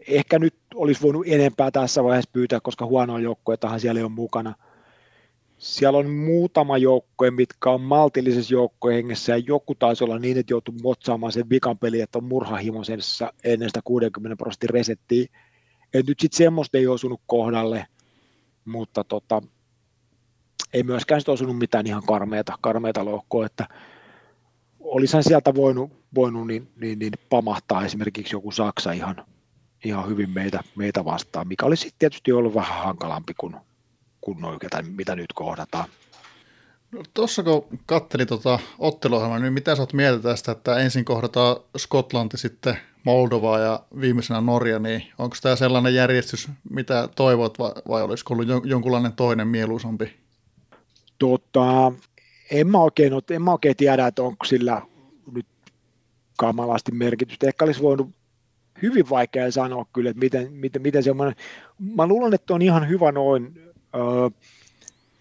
ehkä nyt olisi voinut enempää tässä vaiheessa pyytää, koska huonoa joukkoja siellä ei ole mukana. Siellä on muutama joukkue, mitkä on maltillisessa joukkohengessä ja joku taisi olla niin, että joutuu motsaamaan sen vikan peli, että on murhahimoisessa ennen sitä 60 prosentin resettiä. Et nyt sitten semmoista ei osunut kohdalle, mutta tota, ei myöskään sit osunut mitään ihan karmeita, karmeita lohkoa, että olisihan sieltä voinut, voinut niin, niin, niin pamahtaa esimerkiksi joku Saksa ihan, ihan hyvin meitä, meitä vastaan, mikä olisi tietysti ollut vähän hankalampi kuin, kuin oikein, mitä nyt kohdataan. No, Tuossa kun katteli tota otteluohjelmaa, niin mitä sä oot mieltä tästä, että ensin kohdataan Skotlanti, sitten Moldova ja viimeisenä Norja, niin onko tämä sellainen järjestys, mitä toivot vai, vai olisiko ollut jonkunlainen toinen mieluisampi? Tota, en, mä oikein, en mä oikein tiedä, että onko sillä nyt kamalasti merkitystä. Ehkä olisi voinut hyvin vaikea sanoa kyllä, että miten, miten, miten semmoinen, mä luulen, että on ihan hyvä noin, öö,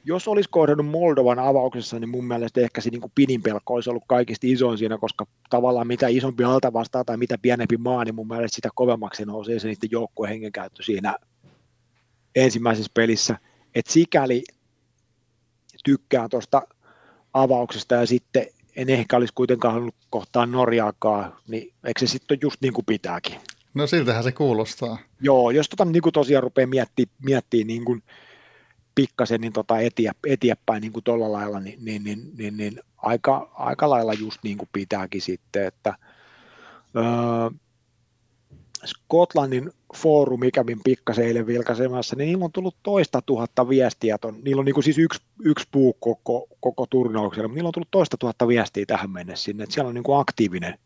jos olisi kohdannut Moldovan avauksessa, niin mun mielestä ehkä se niin kuin pinin pelko olisi ollut kaikista isoin siinä, koska tavallaan mitä isompi alta vastaa tai mitä pienempi maa, niin mun mielestä sitä kovemmaksi nousee se niiden joukkueen hengenkäyttö siinä ensimmäisessä pelissä. Et sikäli tykkään tuosta avauksesta ja sitten en ehkä olisi kuitenkaan halunnut kohtaa Norjaakaan, niin eikö se sitten ole just niin kuin pitääkin? No siltähän se kuulostaa. Joo, jos tota niin kuin tosiaan rupeaa miettimään, miettimään niin kuin pikkasen niin tota etiä, eteenpäin niin tuolla lailla, niin, niin, niin, niin, niin aika, aika lailla just niin kuin pitääkin sitten, että öö, Skotlannin foorumi kävin pikkasen eilen vilkaisemassa, niin niillä on tullut toista tuhatta viestiä. Ton, niillä on niin kuin siis yksi, yksi puu koko, koko turnauksella, mutta niillä on tullut toista tuhatta viestiä tähän mennessä sinne, että siellä on niin kuin aktiivinen,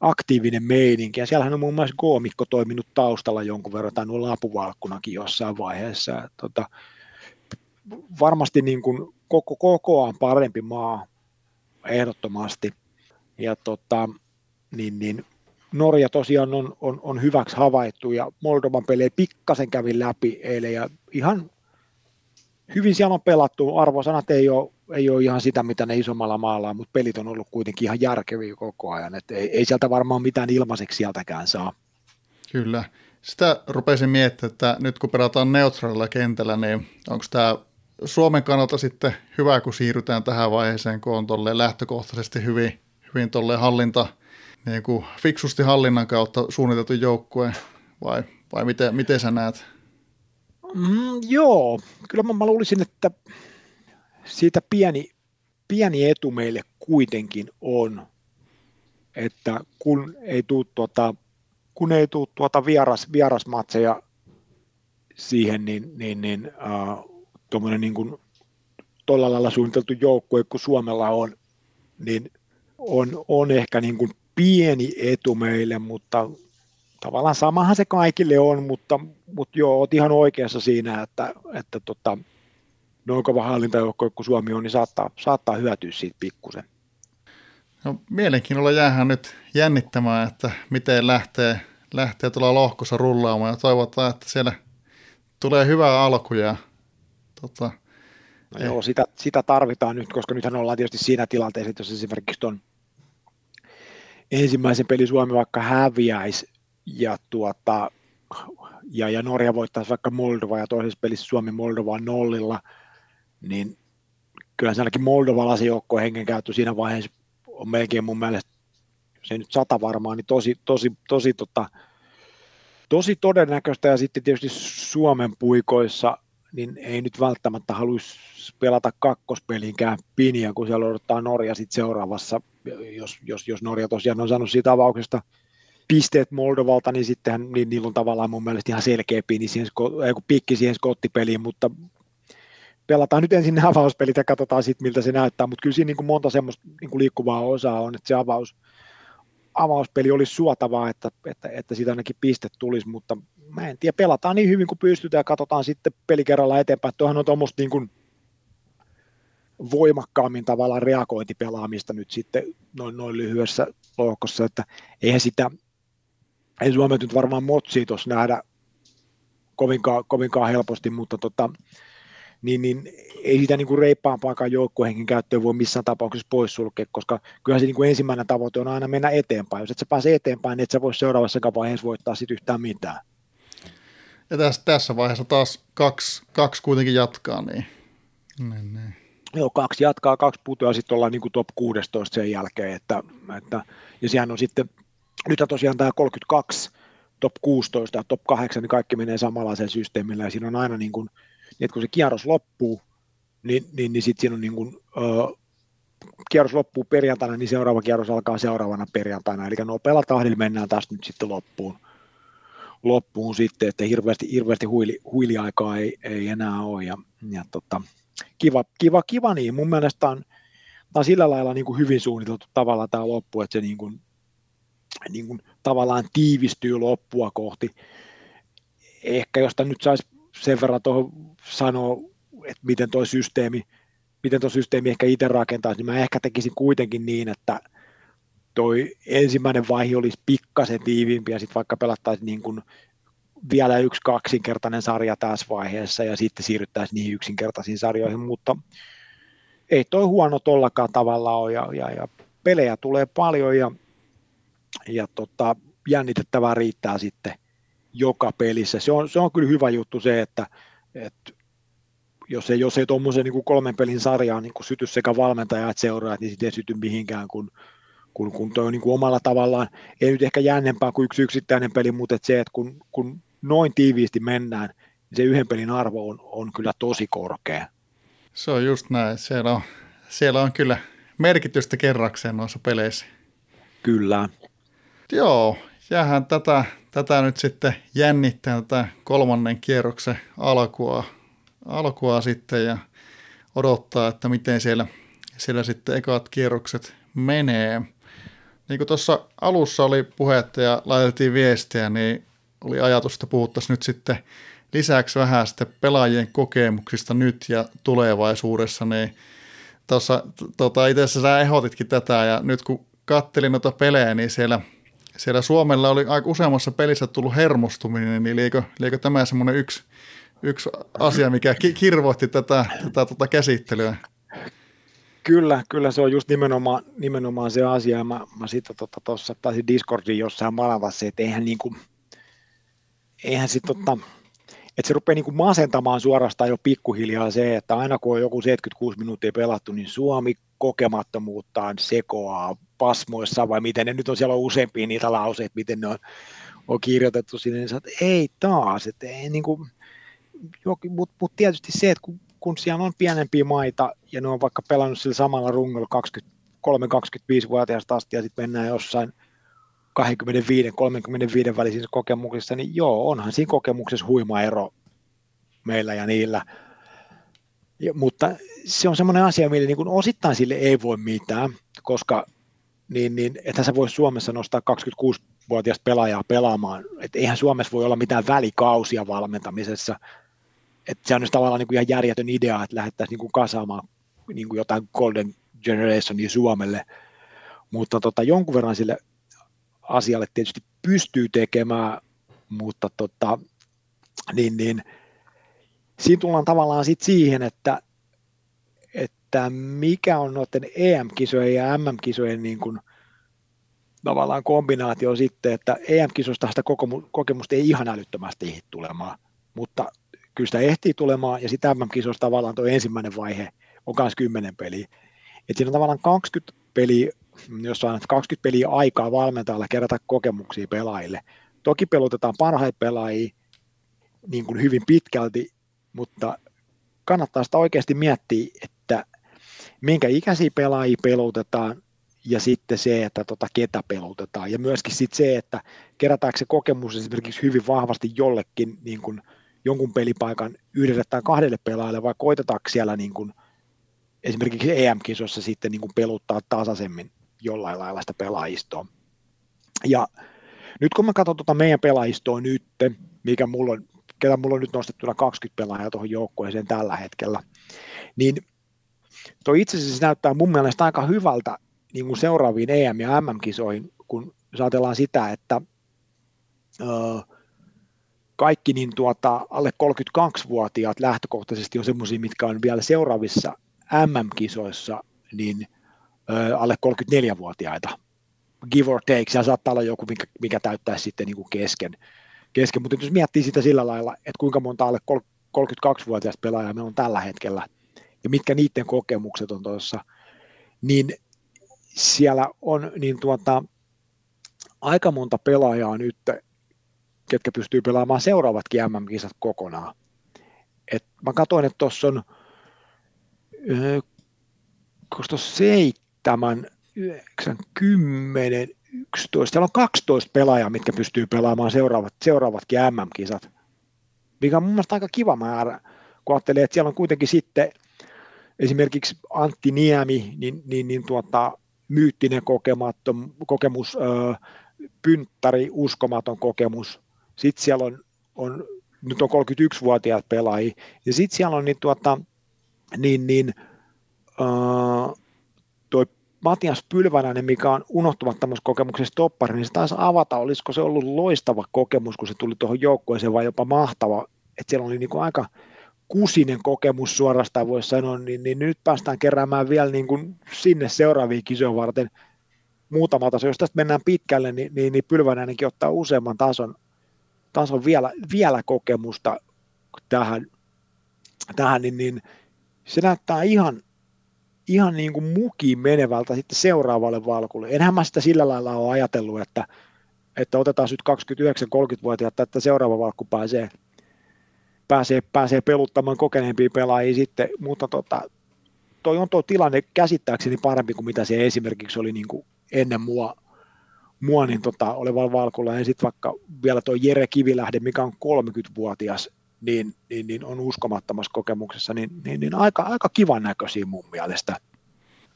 aktiivinen meininki. Ja siellähän on muun muassa koomikko toiminut taustalla jonkun verran, tai ollut apuvalkkunakin jossain vaiheessa. Et, tota, varmasti niin kuin koko, kokoaan parempi maa ehdottomasti. Ja tota, niin, niin Norja tosiaan on, on, on hyväksi havaittu ja Moldovan pelejä pikkasen kävin läpi eilen ja ihan hyvin siellä on pelattu. Arvosanat ei ole, ei ole ihan sitä, mitä ne isommalla maalla on, mutta pelit on ollut kuitenkin ihan järkeviä koko ajan. Et ei, ei sieltä varmaan mitään ilmaiseksi sieltäkään saa. Kyllä. Sitä rupesin miettimään, että nyt kun pelataan neutraalilla kentällä, niin onko tämä Suomen kannalta sitten hyvä, kun siirrytään tähän vaiheeseen, kun on lähtökohtaisesti hyvin, hyvin hallinta – niin kuin fiksusti hallinnan kautta suunniteltu joukkue, vai, vai miten, miten sä näet? Mm, joo, kyllä mä, mä luulisin, että siitä pieni, pieni etu meille kuitenkin on, että kun ei tule tuota, kun ei tule tuota vieras, vierasmatseja siihen, niin, niin, niin äh, niin kuin tuolla lailla suunniteltu joukkue, kun Suomella on, niin on, on ehkä niin kuin pieni etu meille, mutta tavallaan samahan se kaikille on, mutta, mutta joo, olet ihan oikeassa siinä, että, että tota, noin kova hallintajoukko, kun Suomi on, niin saattaa, saattaa hyötyä siitä pikkusen. No, mielenkiinnolla jäähän nyt jännittämään, että miten lähtee, lähtee tuolla lohkossa rullaamaan ja toivotaan, että siellä tulee hyvä alku ja tota, no joo, sitä, sitä, tarvitaan nyt, koska nythän ollaan tietysti siinä tilanteessa, että jos esimerkiksi tuon ensimmäisen peli Suomi vaikka häviäisi ja, tuota, ja, ja Norja voittaisi vaikka Moldova ja toisessa pelissä Suomi Moldova nollilla, niin kyllä se ainakin moldovalaisen joukkojen hengenkäyttö siinä vaiheessa on melkein mun mielestä, se nyt sata varmaan, niin tosi, tosi, tosi, tota, tosi todennäköistä. Ja sitten tietysti Suomen puikoissa niin ei nyt välttämättä haluaisi pelata kakkospelinkään piniä, kun siellä odottaa Norja sitten seuraavassa, jos, jos, jos Norja tosiaan on saanut siitä avauksesta pisteet Moldovalta, niin sittenhän niin niillä on tavallaan mun mielestä ihan selkeä pini siihen, pikki siihen skottipeliin, mutta pelataan nyt ensin ne avauspelit ja katsotaan sitten, miltä se näyttää, mutta kyllä siinä niin kuin monta semmoista niin kuin liikkuvaa osaa on, että se avaus, avauspeli olisi suotavaa, että, että, että siitä ainakin piste tulisi, mutta mä en tiedä, pelataan niin hyvin kuin pystytään ja katsotaan sitten peli kerralla eteenpäin. Tuohan on tuommoista niin kuin voimakkaammin tavallaan reagointipelaamista nyt sitten noin, noin lyhyessä lohkossa, että eihän sitä, ei Suomi nyt varmaan motsia tuossa nähdä kovinkaan, kovinkaan helposti, mutta tota, niin, niin ei sitä niin kuin reippaampaakaan joukkuehenkin käyttöön voi missään tapauksessa poissulkea, koska kyllähän se niin kuin ensimmäinen tavoite on aina mennä eteenpäin. Jos et sä pääse eteenpäin, niin et sä voi seuraavassa vaiheessa voittaa sit yhtään mitään. Ja tässä, tässä vaiheessa taas kaksi, kaksi kuitenkin jatkaa, niin, niin, niin. Joo, kaksi jatkaa, kaksi putoaa, sitten ollaan niin kuin top 16 sen jälkeen, että, että, ja sehän on sitten, nyt tosiaan tämä 32 top 16 ja top 8, niin kaikki menee samanlaisella systeemillä ja siinä on aina niin kuin, että kun se kierros loppuu, niin, niin, niin sitten siinä on niin kuin, ö, kierros loppuu perjantaina, niin seuraava kierros alkaa seuraavana perjantaina, eli nopealla tahdilla mennään tästä nyt sitten loppuun, loppuun sitten, että hirveästi, hirveästi huili, huiliaikaa ei, ei enää ole, ja, ja tota, kiva, kiva, kiva, niin mun mielestä on, tämä on sillä lailla niin kuin hyvin suunniteltu tavalla tämä loppu, että se niin kuin, niin kuin tavallaan tiivistyy loppua kohti. Ehkä jos nyt saisi sen verran tuohon sanoa, että miten tuo systeemi, miten tuo systeemi ehkä itse rakentaisi, niin mä ehkä tekisin kuitenkin niin, että toi ensimmäinen vaihe olisi pikkasen tiiviimpi ja sitten vaikka pelattaisiin niin kuin vielä yksi kaksinkertainen sarja tässä vaiheessa ja sitten siirryttäisiin niihin yksinkertaisiin sarjoihin, mutta ei toi huono tollakaan tavalla ole ja, ja, ja pelejä tulee paljon ja, ja tota, jännitettävää riittää sitten joka pelissä. Se on, se on kyllä hyvä juttu se, että, että jos ei, jos ei tuommoisen niin kolmen pelin sarjaan niin syty sekä valmentaja että seuraajat, niin sitten ei syty mihinkään, kun, kun, kun toi on niin kuin omalla tavallaan, ei nyt ehkä jännempää kuin yksi yksittäinen peli, mutta että se, että kun, kun noin tiiviisti mennään, niin se yhden pelin arvo on, on kyllä tosi korkea. Se on just näin. Siellä on, siellä on kyllä merkitystä kerrakseen noissa peleissä. Kyllä. Joo, jäähän tätä, tätä nyt sitten jännittää tätä kolmannen kierroksen alkua, alkua sitten ja odottaa, että miten siellä, siellä sitten ekat kierrokset menee. Niin kuin tuossa alussa oli puhetta ja laitettiin viestiä, niin oli ajatus, että puhuttaisiin nyt sitten lisäksi vähän sitten pelaajien kokemuksista nyt ja tulevaisuudessa, niin tuossa tota, itse asiassa sä ehdotitkin tätä ja nyt kun kattelin noita pelejä, niin siellä, siellä Suomella oli aika useammassa pelissä tullut hermostuminen, niin liekö, liekö tämä semmoinen yksi, yksi asia, mikä ki- kirvoitti tätä, tätä tota käsittelyä? Kyllä, kyllä se on just nimenomaan, nimenomaan se asia. Mä, mä sitten tuossa tota, taisin Discordiin jossain malavassa, että eihän niinku, eihän sit tota, että se rupeaa niin kuin masentamaan suorastaan jo pikkuhiljaa se, että aina kun on joku 76 minuuttia pelattu, niin Suomi kokemattomuuttaan sekoaa pasmoissa, vai miten ne nyt on, siellä on useampia niitä lauseita, miten ne on, on kirjoitettu sinne, niin että ei taas, että ei niin kuin, mutta mut tietysti se, että kun, kun siellä on pienempiä maita, ja ne on vaikka pelannut sillä samalla rungolla 23-25-vuotiaasta asti, ja sitten mennään jossain – 25-35 välisissä kokemuksissa, niin joo, onhan siinä kokemuksessa huima ero meillä ja niillä. Ja, mutta se on semmoinen asia, millä niin kuin osittain sille ei voi mitään, koska niin, niin, että sä voisi Suomessa nostaa 26-vuotiaasta pelaajaa pelaamaan. Et eihän Suomessa voi olla mitään välikausia valmentamisessa. Et se on just tavallaan niin kuin ihan järjetön idea, että lähdettäisiin niin kuin kasaamaan niin kuin jotain Golden Generationia Suomelle. Mutta tota, jonkun verran sille asialle tietysti pystyy tekemään, mutta tota, niin, niin, siinä tullaan tavallaan sit siihen, että, että mikä on noiden EM-kisojen ja MM-kisojen niin kuin, tavallaan kombinaatio sitten, että EM-kisosta sitä kokemusta ei ihan älyttömästi ehdi tulemaan, mutta kyllä sitä ehtii tulemaan, ja sitten MM-kisosta tavallaan tuo ensimmäinen vaihe on myös 10 peliä. Et siinä on tavallaan 20 peliä jos on 20 peliä aikaa valmentajalle kerätä kokemuksia pelaajille. Toki pelutetaan parhaita pelaajia niin kuin hyvin pitkälti, mutta kannattaa sitä oikeasti miettiä, että minkä ikäisiä pelaajia pelutetaan ja sitten se, että tota, ketä pelutetaan. Ja myöskin sitten se, että kerätäänkö se kokemus esimerkiksi hyvin vahvasti jollekin niin kuin jonkun pelipaikan yhdelle tai kahdelle pelaajalle, vai koitetaanko siellä niin kuin, esimerkiksi EM-kisossa sitten niin kuin peluttaa tasaisemmin jollain lailla sitä pelaajistoa. Ja nyt kun mä katson tuota meidän pelaajistoa nyt, mikä mulla on, ketä mulla on nyt nostettuna 20 pelaajaa tuohon joukkueeseen tällä hetkellä, niin tuo itse asiassa näyttää mun mielestä aika hyvältä niin kuin seuraaviin EM- ja MM-kisoihin, kun ajatellaan sitä, että öö, kaikki niin tuota, alle 32-vuotiaat lähtökohtaisesti on semmoisia, mitkä on vielä seuraavissa MM-kisoissa niin alle 34-vuotiaita. Give or take, siellä saattaa olla joku, mikä, mikä täyttää sitten niin kuin kesken. kesken. Mutta jos miettii sitä sillä lailla, että kuinka monta alle 32-vuotiaista pelaajaa meillä on tällä hetkellä, ja mitkä niiden kokemukset on tuossa, niin siellä on niin tuota, aika monta pelaajaa nyt, ketkä pystyy pelaamaan seuraavatkin MM-kisat kokonaan. Et mä katsoin, että tuossa on 7, 9, 10, 11, siellä on 12 pelaajaa, mitkä pystyy pelaamaan seuraavat, seuraavatkin MM-kisat, mikä on mun mielestä aika kiva määrä, kun ajattelee, että siellä on kuitenkin sitten esimerkiksi Antti Niemi, niin, niin, niin tuota, myyttinen kokematon, kokemus, ö, pynttäri, uskomaton kokemus. Sitten siellä on, on nyt on 31-vuotiaat pelaajia, ja sitten siellä on niin, tuota, niin, niin toi Matias Pylvänäinen, mikä on unohtumattomassa kokemuksessa toppari, niin se taisi avata, olisiko se ollut loistava kokemus, kun se tuli tuohon joukkueeseen, vai jopa mahtava, että siellä oli niin kuin aika kusinen kokemus suorastaan voisi sanoa, niin, niin nyt päästään keräämään vielä niin kuin sinne seuraaviin kisoja varten muutama taso. Jos tästä mennään pitkälle, niin, niin, niin Pylvänäinenkin ottaa useamman tason, tason vielä, vielä kokemusta tähän, tähän niin, niin se näyttää ihan, ihan niin kuin mukiin menevältä sitten seuraavalle valkulle. Enhän mä sitä sillä lailla ole ajatellut, että, että otetaan nyt 29-30-vuotiaat, että seuraava valkku pääsee, pääsee, pääsee peluttamaan kokeneempia pelaajia sitten, mutta tota, toi on tuo tilanne käsittääkseni parempi kuin mitä se esimerkiksi oli niin kuin ennen mua, mua niin tota, olevalla valkulla. Ja sitten vaikka vielä tuo Jere Kivilähde, mikä on 30-vuotias, niin, niin, niin on uskomattomassa kokemuksessa, niin, niin, niin aika, aika kivan näköisiä mun mielestä.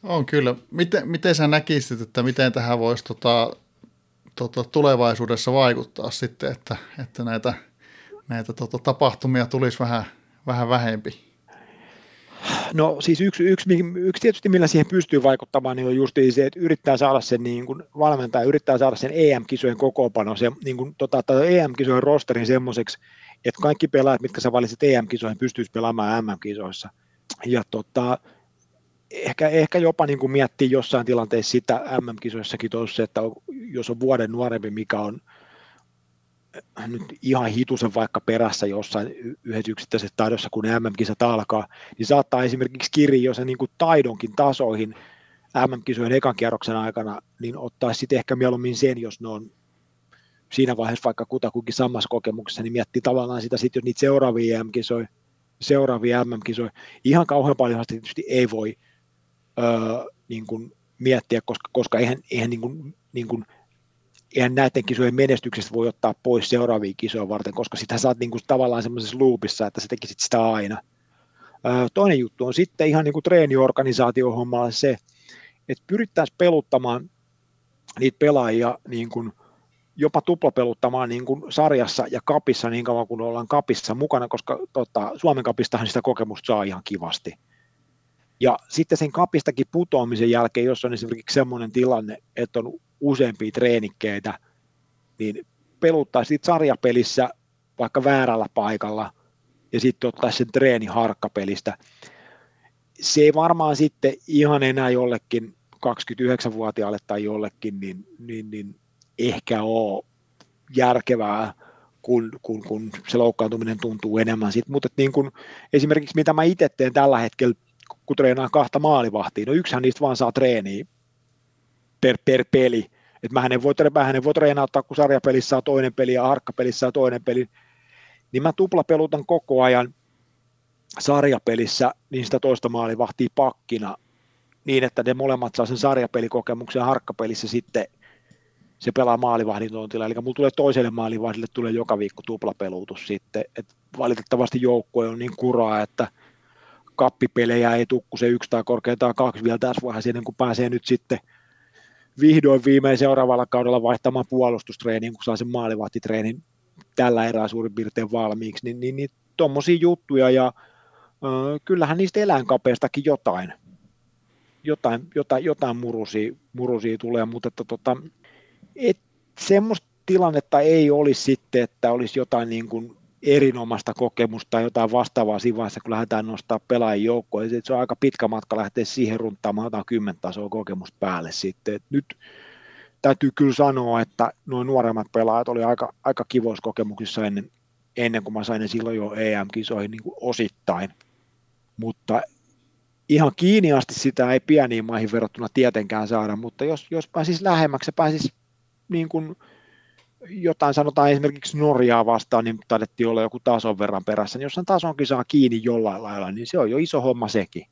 On kyllä. Miten, miten sä näkisit, että miten tähän voisi tota, tota, tulevaisuudessa vaikuttaa sitten, että, että näitä, näitä tota, tapahtumia tulisi vähän, vähän vähempi? No siis yksi, yksi, yksi tietysti, millä siihen pystyy vaikuttamaan, niin on just se, että yrittää saada sen niin kuin valmentaja, yrittää saada sen EM-kisojen kokoopano, se, niin kuin, tota, EM-kisojen rosterin semmoiseksi, että kaikki pelaajat, mitkä sä valitset EM-kisoihin, pystyisi pelaamaan MM-kisoissa. Ja tota, ehkä, ehkä jopa niin kuin miettii jossain tilanteessa sitä MM-kisoissakin tuossa, että jos on vuoden nuorempi, mikä on nyt ihan hitusen vaikka perässä jossain yhdessä yksittäisessä taidossa, kun MM-kisat alkaa, niin saattaa esimerkiksi kirja jo sen niin kuin taidonkin tasoihin MM-kisojen ekan kierroksen aikana, niin ottaisi sitten ehkä mieluummin sen, jos ne on siinä vaiheessa vaikka kutakuinkin samassa kokemuksessa, niin miettii tavallaan sitä sitten, jos niitä seuraavia EM-kisoja, seuraavia MM-kisoja, ihan kauhean paljon tietysti ei voi öö, niin kuin miettiä, koska, koska eihän, eihän niin kuin, niin kuin eihän näiden kisojen menestyksestä voi ottaa pois seuraavia kisoja varten, koska sitä saat niin kuin tavallaan semmoisessa loopissa, että sä tekisit sitä aina. toinen juttu on sitten ihan niin kuin treeniorganisaatiohommalla se, että pyrittäisiin peluttamaan niitä pelaajia niin kuin jopa tuplapeluttamaan niin kuin sarjassa ja kapissa niin kauan kuin ollaan kapissa mukana, koska tota, Suomen kapistahan sitä kokemusta saa ihan kivasti. Ja sitten sen kapistakin putoamisen jälkeen, jos on esimerkiksi semmoinen tilanne, että on useampia treenikkeitä, niin peluttaa sitten sarjapelissä vaikka väärällä paikalla ja sitten ottaa sen treeni harkkapelistä. Se ei varmaan sitten ihan enää jollekin 29-vuotiaalle tai jollekin, niin, niin, niin ehkä ole järkevää, kun, kun, kun se loukkaantuminen tuntuu enemmän. Sit, mutta niin kun, esimerkiksi mitä mä itse teen tällä hetkellä, kun treenaan kahta maalivahtia, no yksihän niistä vaan saa treeniä per, per peli. Et mähän en voi, mähän en voi treenauttaa, kun sarjapelissä on toinen peli ja harkkapelissä on toinen peli, niin mä tuplapelutan koko ajan sarjapelissä niin sitä toista maalivahtia pakkina niin, että ne molemmat saa sen sarjapelikokemuksen ja harkkapelissä sitten se pelaa maalivahdin tontilla. Eli mulla tulee toiselle maalivahdille tulee joka viikko tuplapelutus sitten. Et valitettavasti joukkue on niin kuraa, että kappipelejä ei tukku se yksi tai korkeintaan kaksi vielä tässä vaiheessa ennen kuin pääsee nyt sitten vihdoin viimein seuraavalla kaudella vaihtamaan puolustustreeniin, kun saa sen maalivahtitreenin tällä erää suurin piirtein valmiiksi, niin, niin, niin tuommoisia juttuja ja äh, kyllähän niistä eläinkapeistakin jotain, jotain, jotain, jotain murusia, murusia tulee, mutta että tota, et semmoista tilannetta ei olisi sitten, että olisi jotain niin kuin erinomaista kokemusta tai jotain vastaavaa siinä vaiheessa, kun lähdetään nostaa pelaajien joukkoon. Se on aika pitkä matka lähteä siihen runttaamaan jotain tasoa kokemusta päälle sitten. Et nyt täytyy kyllä sanoa, että nuo nuoremmat pelaajat oli aika, aika kivoissa kokemuksissa ennen, ennen kuin mä sain ne silloin jo EM-kisoihin niin kuin osittain. Mutta ihan kiinni asti sitä ei pieniin maihin verrattuna tietenkään saada, mutta jos, jos pääsis lähemmäksi, pääsis niin kuin jotain sanotaan esimerkiksi Norjaa vastaan, niin taidettiin olla joku tason verran perässä, niin jos sen tasonkin saa kiinni jollain lailla, niin se on jo iso homma sekin.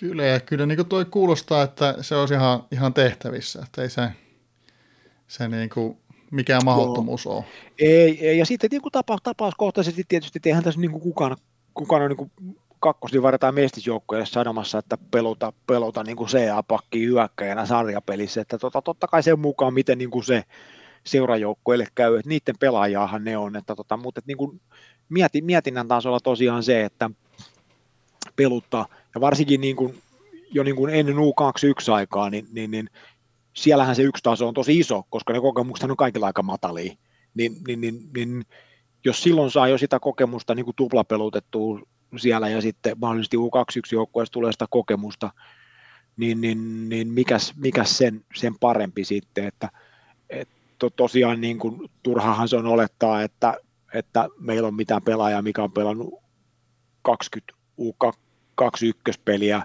Kyllä, ja kyllä niin kuin toi kuulostaa, että se olisi ihan, ihan tehtävissä, että ei se, se niin kuin mikään mahdottomuus Joo. ole. Ei, ei, ja sitten niin kuin tapaus, tapauskohtaisesti tietysti, eihän tässä niin kuin kukaan, kukaan on niin kuin kakkosdivari tai mestisjoukkoille sanomassa, että pelota, pelota niin kuin CA-pakki hyökkäjänä sarjapelissä, että tota, totta kai sen mukaan, miten niin kuin se seurajoukkoille käy, että niiden pelaajaahan ne on, että tota, mutta että niin kuin mietin, mietinnän tasolla tosiaan se, että peluttaa, ja varsinkin niin kuin, jo niin kuin ennen U21-aikaa, niin, niin, niin siellähän se yksi taso on tosi iso, koska ne kokemukset on kaikilla aika matalia, niin, niin, niin, niin jos silloin saa jo sitä kokemusta niin kuin tuplapelutettua siellä ja sitten mahdollisesti U21-joukkueessa tulee sitä kokemusta, niin, niin, niin mikäs, mikäs sen, sen parempi sitten, että et to, tosiaan niin kuin, turhahan se on olettaa, että, että meillä on mitään pelaajaa, mikä on pelannut 20 U21-peliä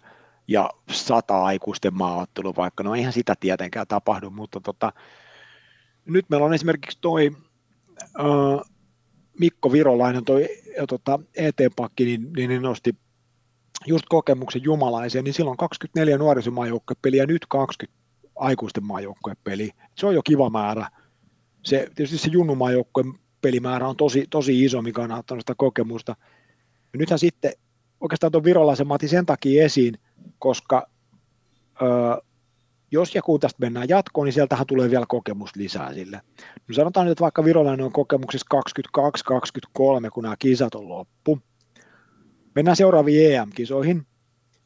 ja sata aikuisten maaottelu, vaikka no eihän sitä tietenkään tapahdu, mutta tota, nyt meillä on esimerkiksi toi Mikko Virolainen, toi tota, ET-pakki, niin, niin, niin nosti just kokemuksen jumalaisen, niin silloin 24 nuorisomaajoukkuepeliä ja nyt 20 aikuisten maajoukkuepeliä. Se on jo kiva määrä. Se, tietysti se junnumaajoukkueen pelimäärä on tosi, tosi iso, mikä on ottanut sitä kokemusta. Ja nythän sitten oikeastaan tuon virolaisen Mati sen takia esiin, koska ö, jos ja kun tästä mennään jatkoon, niin sieltähän tulee vielä kokemus lisää sille. No sanotaan nyt, että vaikka virolainen on kokemuksessa 22-23, kun nämä kisat on loppu. Mennään seuraaviin EM-kisoihin.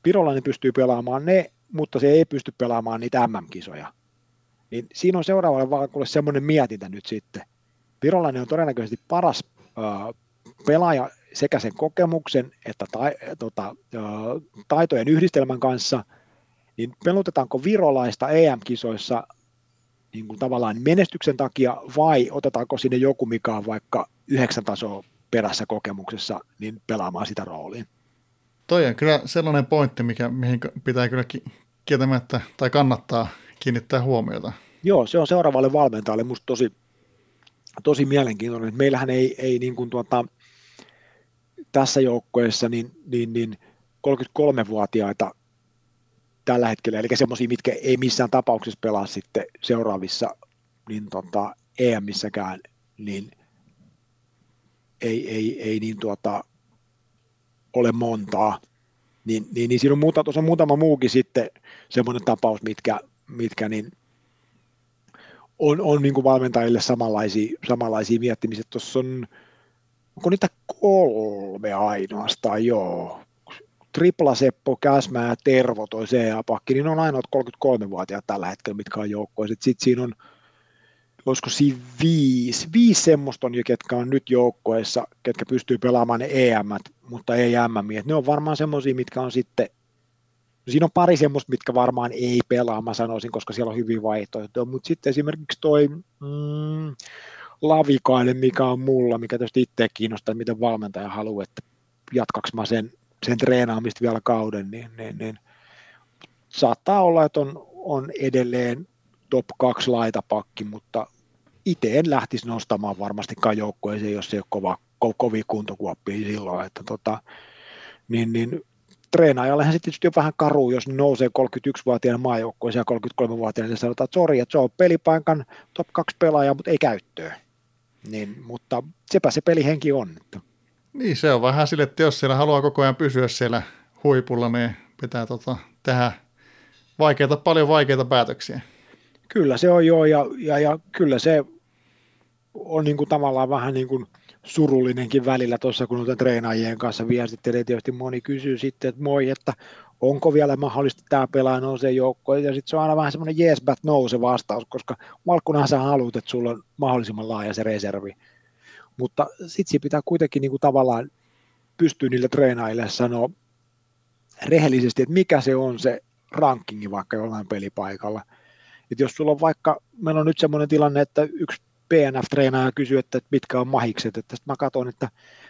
Virolainen pystyy pelaamaan ne, mutta se ei pysty pelaamaan niitä MM-kisoja. Niin siinä on seuraavalle valkulle semmoinen mietintä nyt sitten. Virolainen on todennäköisesti paras äh, pelaaja sekä sen kokemuksen että ta, tota, taitojen yhdistelmän kanssa, niin pelutetaanko virolaista EM-kisoissa niin kuin tavallaan menestyksen takia vai otetaanko sinne joku, mikä on vaikka yhdeksän tasoa perässä kokemuksessa, niin pelaamaan sitä rooliin? Toi on kyllä sellainen pointti, mikä, mihin pitää kyllä kieltämättä tai kannattaa kiinnittää huomiota. Joo, se on seuraavalle valmentajalle musta tosi, tosi mielenkiintoinen. Meillähän ei, ei niin kuin tuota, tässä joukkueessa niin, niin, niin 33-vuotiaita tällä hetkellä, eli semmoisia, mitkä ei missään tapauksessa pelaa sitten seuraavissa niin tota, EM-missäkään, niin ei, ei, ei niin tuota, ole montaa. Niin, niin, niin siinä on, muuta, tuossa on muutama muukin sitten semmoinen tapaus, mitkä, mitkä niin on, on niin kuin valmentajille samanlaisia, samanlaisia miettimisiä. Tuossa on onko niitä kolme ainoastaan, joo. Tripla Seppo, Käsmä ja Tervo toi CA-pakki, niin on ainoat 33-vuotiaat tällä hetkellä, mitkä on joukkoja. Sitten sit siinä on, olisiko siinä viisi, viisi semmoista on jo, ketkä on nyt joukkoissa, ketkä pystyy pelaamaan ne EM, mutta ei MM. Ne on varmaan semmoisia, mitkä on sitten Siinä on pari semmoista, mitkä varmaan ei pelaa, mä sanoisin, koska siellä on hyvin vaihtoehtoja, mutta sitten esimerkiksi toi mm, Lavikainen, mikä on mulla, mikä tietysti itse kiinnostaa, miten valmentaja haluaa, että jatkaks mä sen, sen treenaamista vielä kauden, niin, niin, niin saattaa olla, että on, on edelleen top 2 laitapakki, mutta itse en lähtisi nostamaan varmasti joukkueeseen, jos ei ole kova, ko, kovia kuntokuoppia silloin, että tota, niin, niin treenaajallehan sitten tietysti on vähän karu, jos nousee 31-vuotiaana maajoukkueeseen ja 33-vuotiaana, niin sanotaan, että sori, että se on pelipaikan top 2 pelaaja, mutta ei käyttöön. Niin, mutta sepä se pelihenki on. Että. Niin, se on vähän sille, että jos siellä haluaa koko ajan pysyä siellä huipulla, niin pitää tota, tehdä vaikeita, paljon vaikeita päätöksiä. Kyllä se on joo, ja, ja, ja kyllä se on niin kuin tavallaan vähän niin kuin surullinenkin välillä tuossa, kun noiden treenaajien kanssa viestittelee. Tietysti moni kysyy sitten, että moi, että onko vielä mahdollista tämä pelaaja nousee joukkoon, ja sitten se on aina vähän semmoinen yes but no se vastaus, koska Malkkunahan sä haluat, että sulla on mahdollisimman laaja se reservi. Mutta sitten pitää kuitenkin niin kuin tavallaan pystyä niille treenaajille sanoa rehellisesti, että mikä se on se rankingi vaikka jollain pelipaikalla. Et jos sulla on vaikka, meillä on nyt semmoinen tilanne, että yksi PNF-treenaaja kysyy, että mitkä on mahikset, että sitten mä katson, että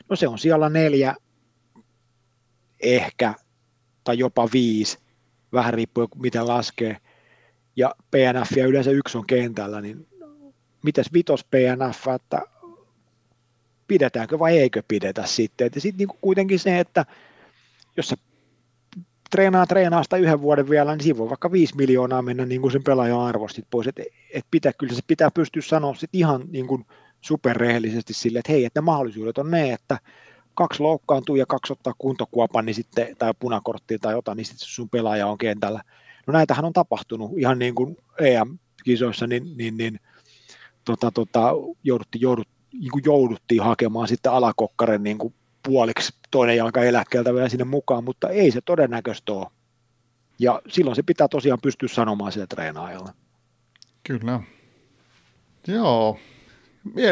no se on siellä neljä, ehkä tai jopa viisi, vähän riippuen miten laskee, ja PNF ja yleensä yksi on kentällä, niin mitäs vitos PNF, että pidetäänkö vai eikö pidetä sitten. Ja sitten niin kuitenkin se, että jos sä treenaa treenaa sitä yhden vuoden vielä, niin siinä voi vaikka 5 miljoonaa mennä niin kuin sen pelaajan arvostit pois. Et, et pitää, kyllä se pitää pystyä sanoa sit ihan niin kuin superrehellisesti sille, että hei, että ne mahdollisuudet on ne, että kaksi loukkaantuu ja kaksi ottaa kuntokuopan niin sitten, tai punakorttia tai jotain, niin sitten sun pelaaja on kentällä. No näitähän on tapahtunut ihan niin kuin EM-kisoissa, niin, niin, niin tota, tota, jouduttiin, joudut, kuin jouduttiin hakemaan sitten alakokkaren niin kuin puoliksi toinen jalka eläkkeeltä vielä sinne mukaan, mutta ei se todennäköistä ole. Ja silloin se pitää tosiaan pystyä sanomaan sille treenaajalle. Kyllä. Joo.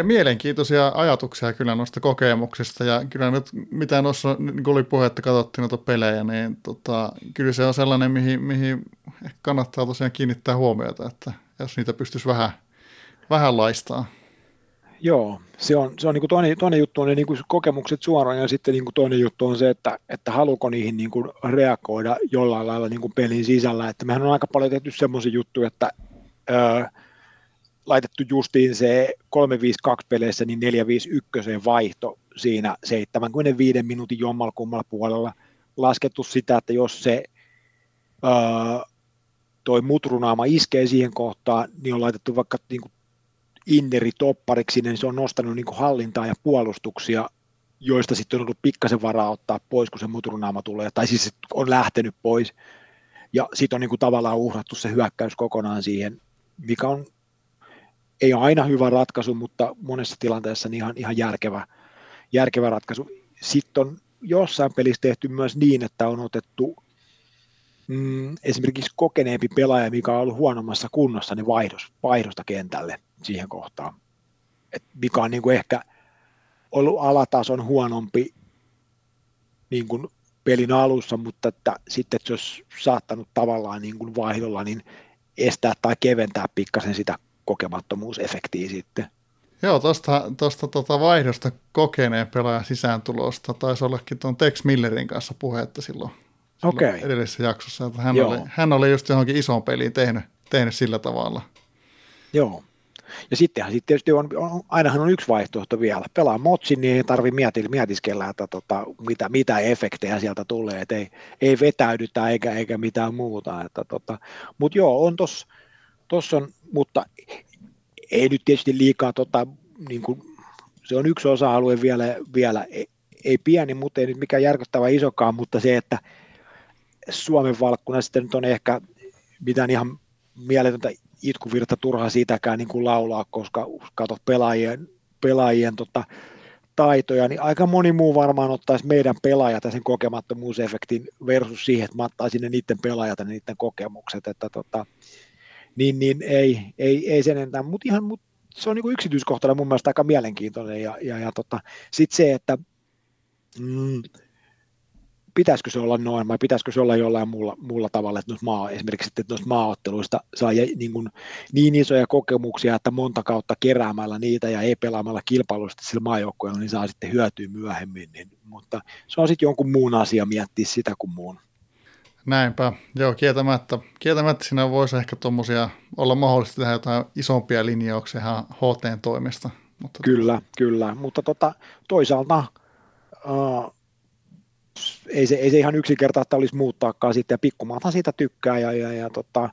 Mielenkiintoisia ajatuksia kyllä noista kokemuksista ja kyllä nyt mitä noissa niin oli puhe, että katsottiin noita pelejä, niin tota, kyllä se on sellainen, mihin, mihin kannattaa tosiaan kiinnittää huomiota, että jos niitä pystyisi vähän, vähän laistaa. Joo, se on, se on niin kuin toinen, toinen juttu on ne niin kuin kokemukset suoraan ja sitten niin kuin toinen juttu on se, että, että haluuko niihin niin kuin reagoida jollain lailla niin kuin pelin sisällä. Että mehän on aika paljon tehty semmoisia juttuja, että öö, laitettu justiin se 352 peleissä niin 451 vaihto siinä 75 minuutin jommalla kummalla puolella. Laskettu sitä, että jos se öö, toi mutrunaama iskee siihen kohtaan, niin on laitettu vaikka niin kuin inneri toppariksi, niin se on nostanut niin kuin hallintaa ja puolustuksia, joista sitten on ollut pikkasen varaa ottaa pois, kun se mutrunaama tulee, tai siis on lähtenyt pois, ja sitten on niin kuin tavallaan uhrattu se hyökkäys kokonaan siihen, mikä on ei ole aina hyvä ratkaisu, mutta monessa tilanteessa niin ihan, ihan järkevä, järkevä ratkaisu. Sitten on jossain pelissä tehty myös niin, että on otettu mm, esimerkiksi kokeneempi pelaaja, mikä on ollut huonommassa kunnossa, niin vaihdos, vaihdosta kentälle siihen kohtaan. Et mikä on niin kuin ehkä ollut alatason huonompi niin kuin pelin alussa, mutta että sitten että se olisi saattanut tavallaan niin kuin vaihdolla niin estää tai keventää pikkasen sitä kokemattomuusefektiä sitten. Joo, tuosta tosta, tota vaihdosta kokeneen pelaajan sisääntulosta taisi ollakin tuon Tex Millerin kanssa puhetta silloin, okay. edellisessä jaksossa. Että hän, oli, hän oli just johonkin isoon peliin tehnyt, tehnyt sillä tavalla. Joo. Ja sittenhän sitten tietysti on, on, ainahan on yksi vaihtoehto vielä. Pelaa motsin, niin ei tarvitse mieti, mietiskellä, että tota, mitä, mitä efektejä sieltä tulee. Et ei, ei vetäydytä eikä, eikä mitään muuta. Että tota, Mutta joo, on tuossa tos on, mutta ei nyt tietysti liikaa, tota, niin kuin, se on yksi osa-alue vielä, vielä ei, ei pieni, mutta ei nyt mikään järkyttävä isokaan, mutta se, että Suomen valkkuna sitten nyt on ehkä mitään ihan mieletöntä itkuvirta turhaa siitäkään niin kuin laulaa, koska katsot pelaajien, pelaajien tota, taitoja, niin aika moni muu varmaan ottaisi meidän pelaajat ja sen kokemattomuusefektin versus siihen, että mä ottaisin ne niiden pelaajat ja niiden kokemukset, että tota, niin, niin ei, ei, ei sen enää, mutta ihan, mut se on niin yksityiskohtana mun mielestä aika mielenkiintoinen ja, ja, ja tota, sitten se, että mm, pitäisikö se olla noin vai pitäisikö se olla jollain muulla, muulla tavalla, että maa, esimerkiksi että noista maaotteluista saa niin, kuin, niin isoja kokemuksia, että monta kautta keräämällä niitä ja ei pelaamalla kilpailusta sillä maajoukkueella, niin saa sitten hyötyä myöhemmin, niin, mutta se on sitten jonkun muun asia miettiä sitä kuin muun. Näinpä, joo, kieltämättä, kieltämättä siinä voisi ehkä tuommoisia olla mahdollista tehdä jotain isompia linjauksia ihan HTn toimesta. Mutta kyllä, kyllä, mutta tota, toisaalta uh, ei, se, ei se ihan yksinkertaista olisi muuttaakaan sitten, ja pikkumaathan siitä tykkää, ja, ja, ja tota,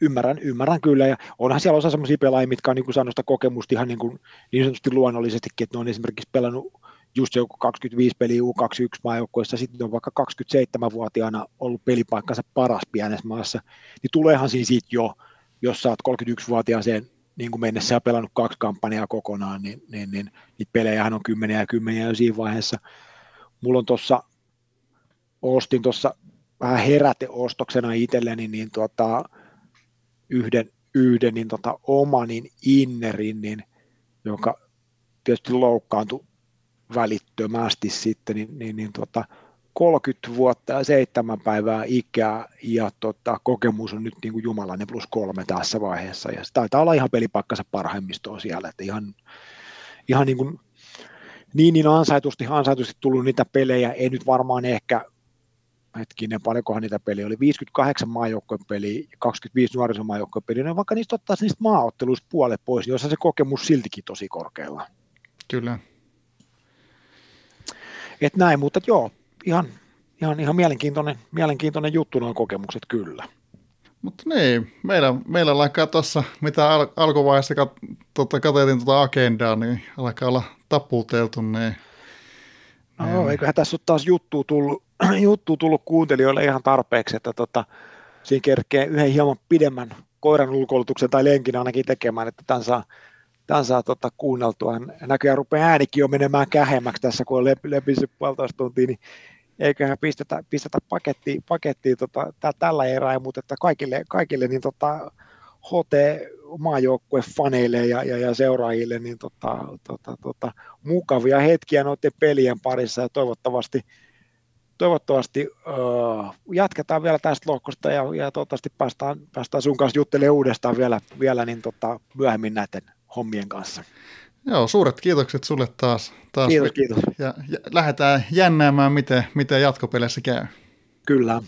ymmärrän, ymmärrän kyllä, ja onhan siellä osa sellaisia pelaajia, mitkä on niin kuin kokemusta ihan niin, kuin, niin sanotusti luonnollisestikin, että ne on esimerkiksi pelannut just joku 25 peliä U21 maajoukkueessa, sitten on vaikka 27-vuotiaana ollut pelipaikkansa paras pienessä maassa, niin tuleehan siinä siitä jo, jos sä oot 31-vuotiaaseen niin kuin mennessä ja pelannut kaksi kampanjaa kokonaan, niin, niin, niin niitä pelejähän on kymmeniä ja kymmeniä jo siinä vaiheessa. Mulla on tuossa, ostin tuossa vähän heräteostoksena itselleni niin tuota, yhden, yhden niin tota, omanin innerin, niin, joka tietysti loukkaantui välittömästi sitten, niin, niin, niin tota, 30 vuotta ja seitsemän päivää ikää ja tota, kokemus on nyt niin kuin jumalainen plus kolme tässä vaiheessa. Ja se taitaa olla ihan pelipaikkansa parhaimmistoa siellä, että ihan, ihan niin, kuin, niin, niin ansaitusti, ansaitusti tullut niitä pelejä, ei nyt varmaan ehkä hetkinen, paljonkohan niitä peliä oli, 58 maajoukkojen peliä, 25 nuorisomaajoukkojen peliä, niin vaikka niistä ottaisi niistä maaotteluista puolet pois, niin se kokemus siltikin tosi korkealla. Kyllä. Et näin, mutta joo, ihan, ihan, ihan mielenkiintoinen, mielenkiintoinen juttu noin kokemukset kyllä. Mutta niin, meillä, meillä alkaa tuossa, mitä al- alkuvaiheessa kat, tota, katseltiin tuota agendaa, niin alkaa olla taputeltu. Niin, no, eiköhän tässä ole taas juttu tullut, <clears throat> tullut kuuntelijoille ihan tarpeeksi, että tota, siinä kerkee yhden hieman pidemmän koiran ulkoilutuksen tai lenkin ainakin tekemään, että tämän saa, tämän saa tota, kuunneltua. Näköjään rupeaa äänikin jo menemään kähemmäksi tässä, kun on lepissyt puolitoista tuntia, niin eiköhän pistetä, pistetä pakettiin, pakettiin tota, tällä erää, mutta että kaikille, kaikille niin tota, HT maajoukkue faneille ja, ja, ja, seuraajille niin tota, tota, tota, mukavia hetkiä noiden pelien parissa ja toivottavasti, toivottavasti uh, jatketaan vielä tästä lohkosta ja, ja toivottavasti päästään, päästään sun kanssa juttelemaan uudestaan vielä, vielä niin tota, myöhemmin näiden hommien kanssa. Joo, suuret kiitokset sulle taas. taas kiitos, kiitos. Ja, ja lähdetään jännäämään, miten, miten jatkopeleissä käy. Kyllä.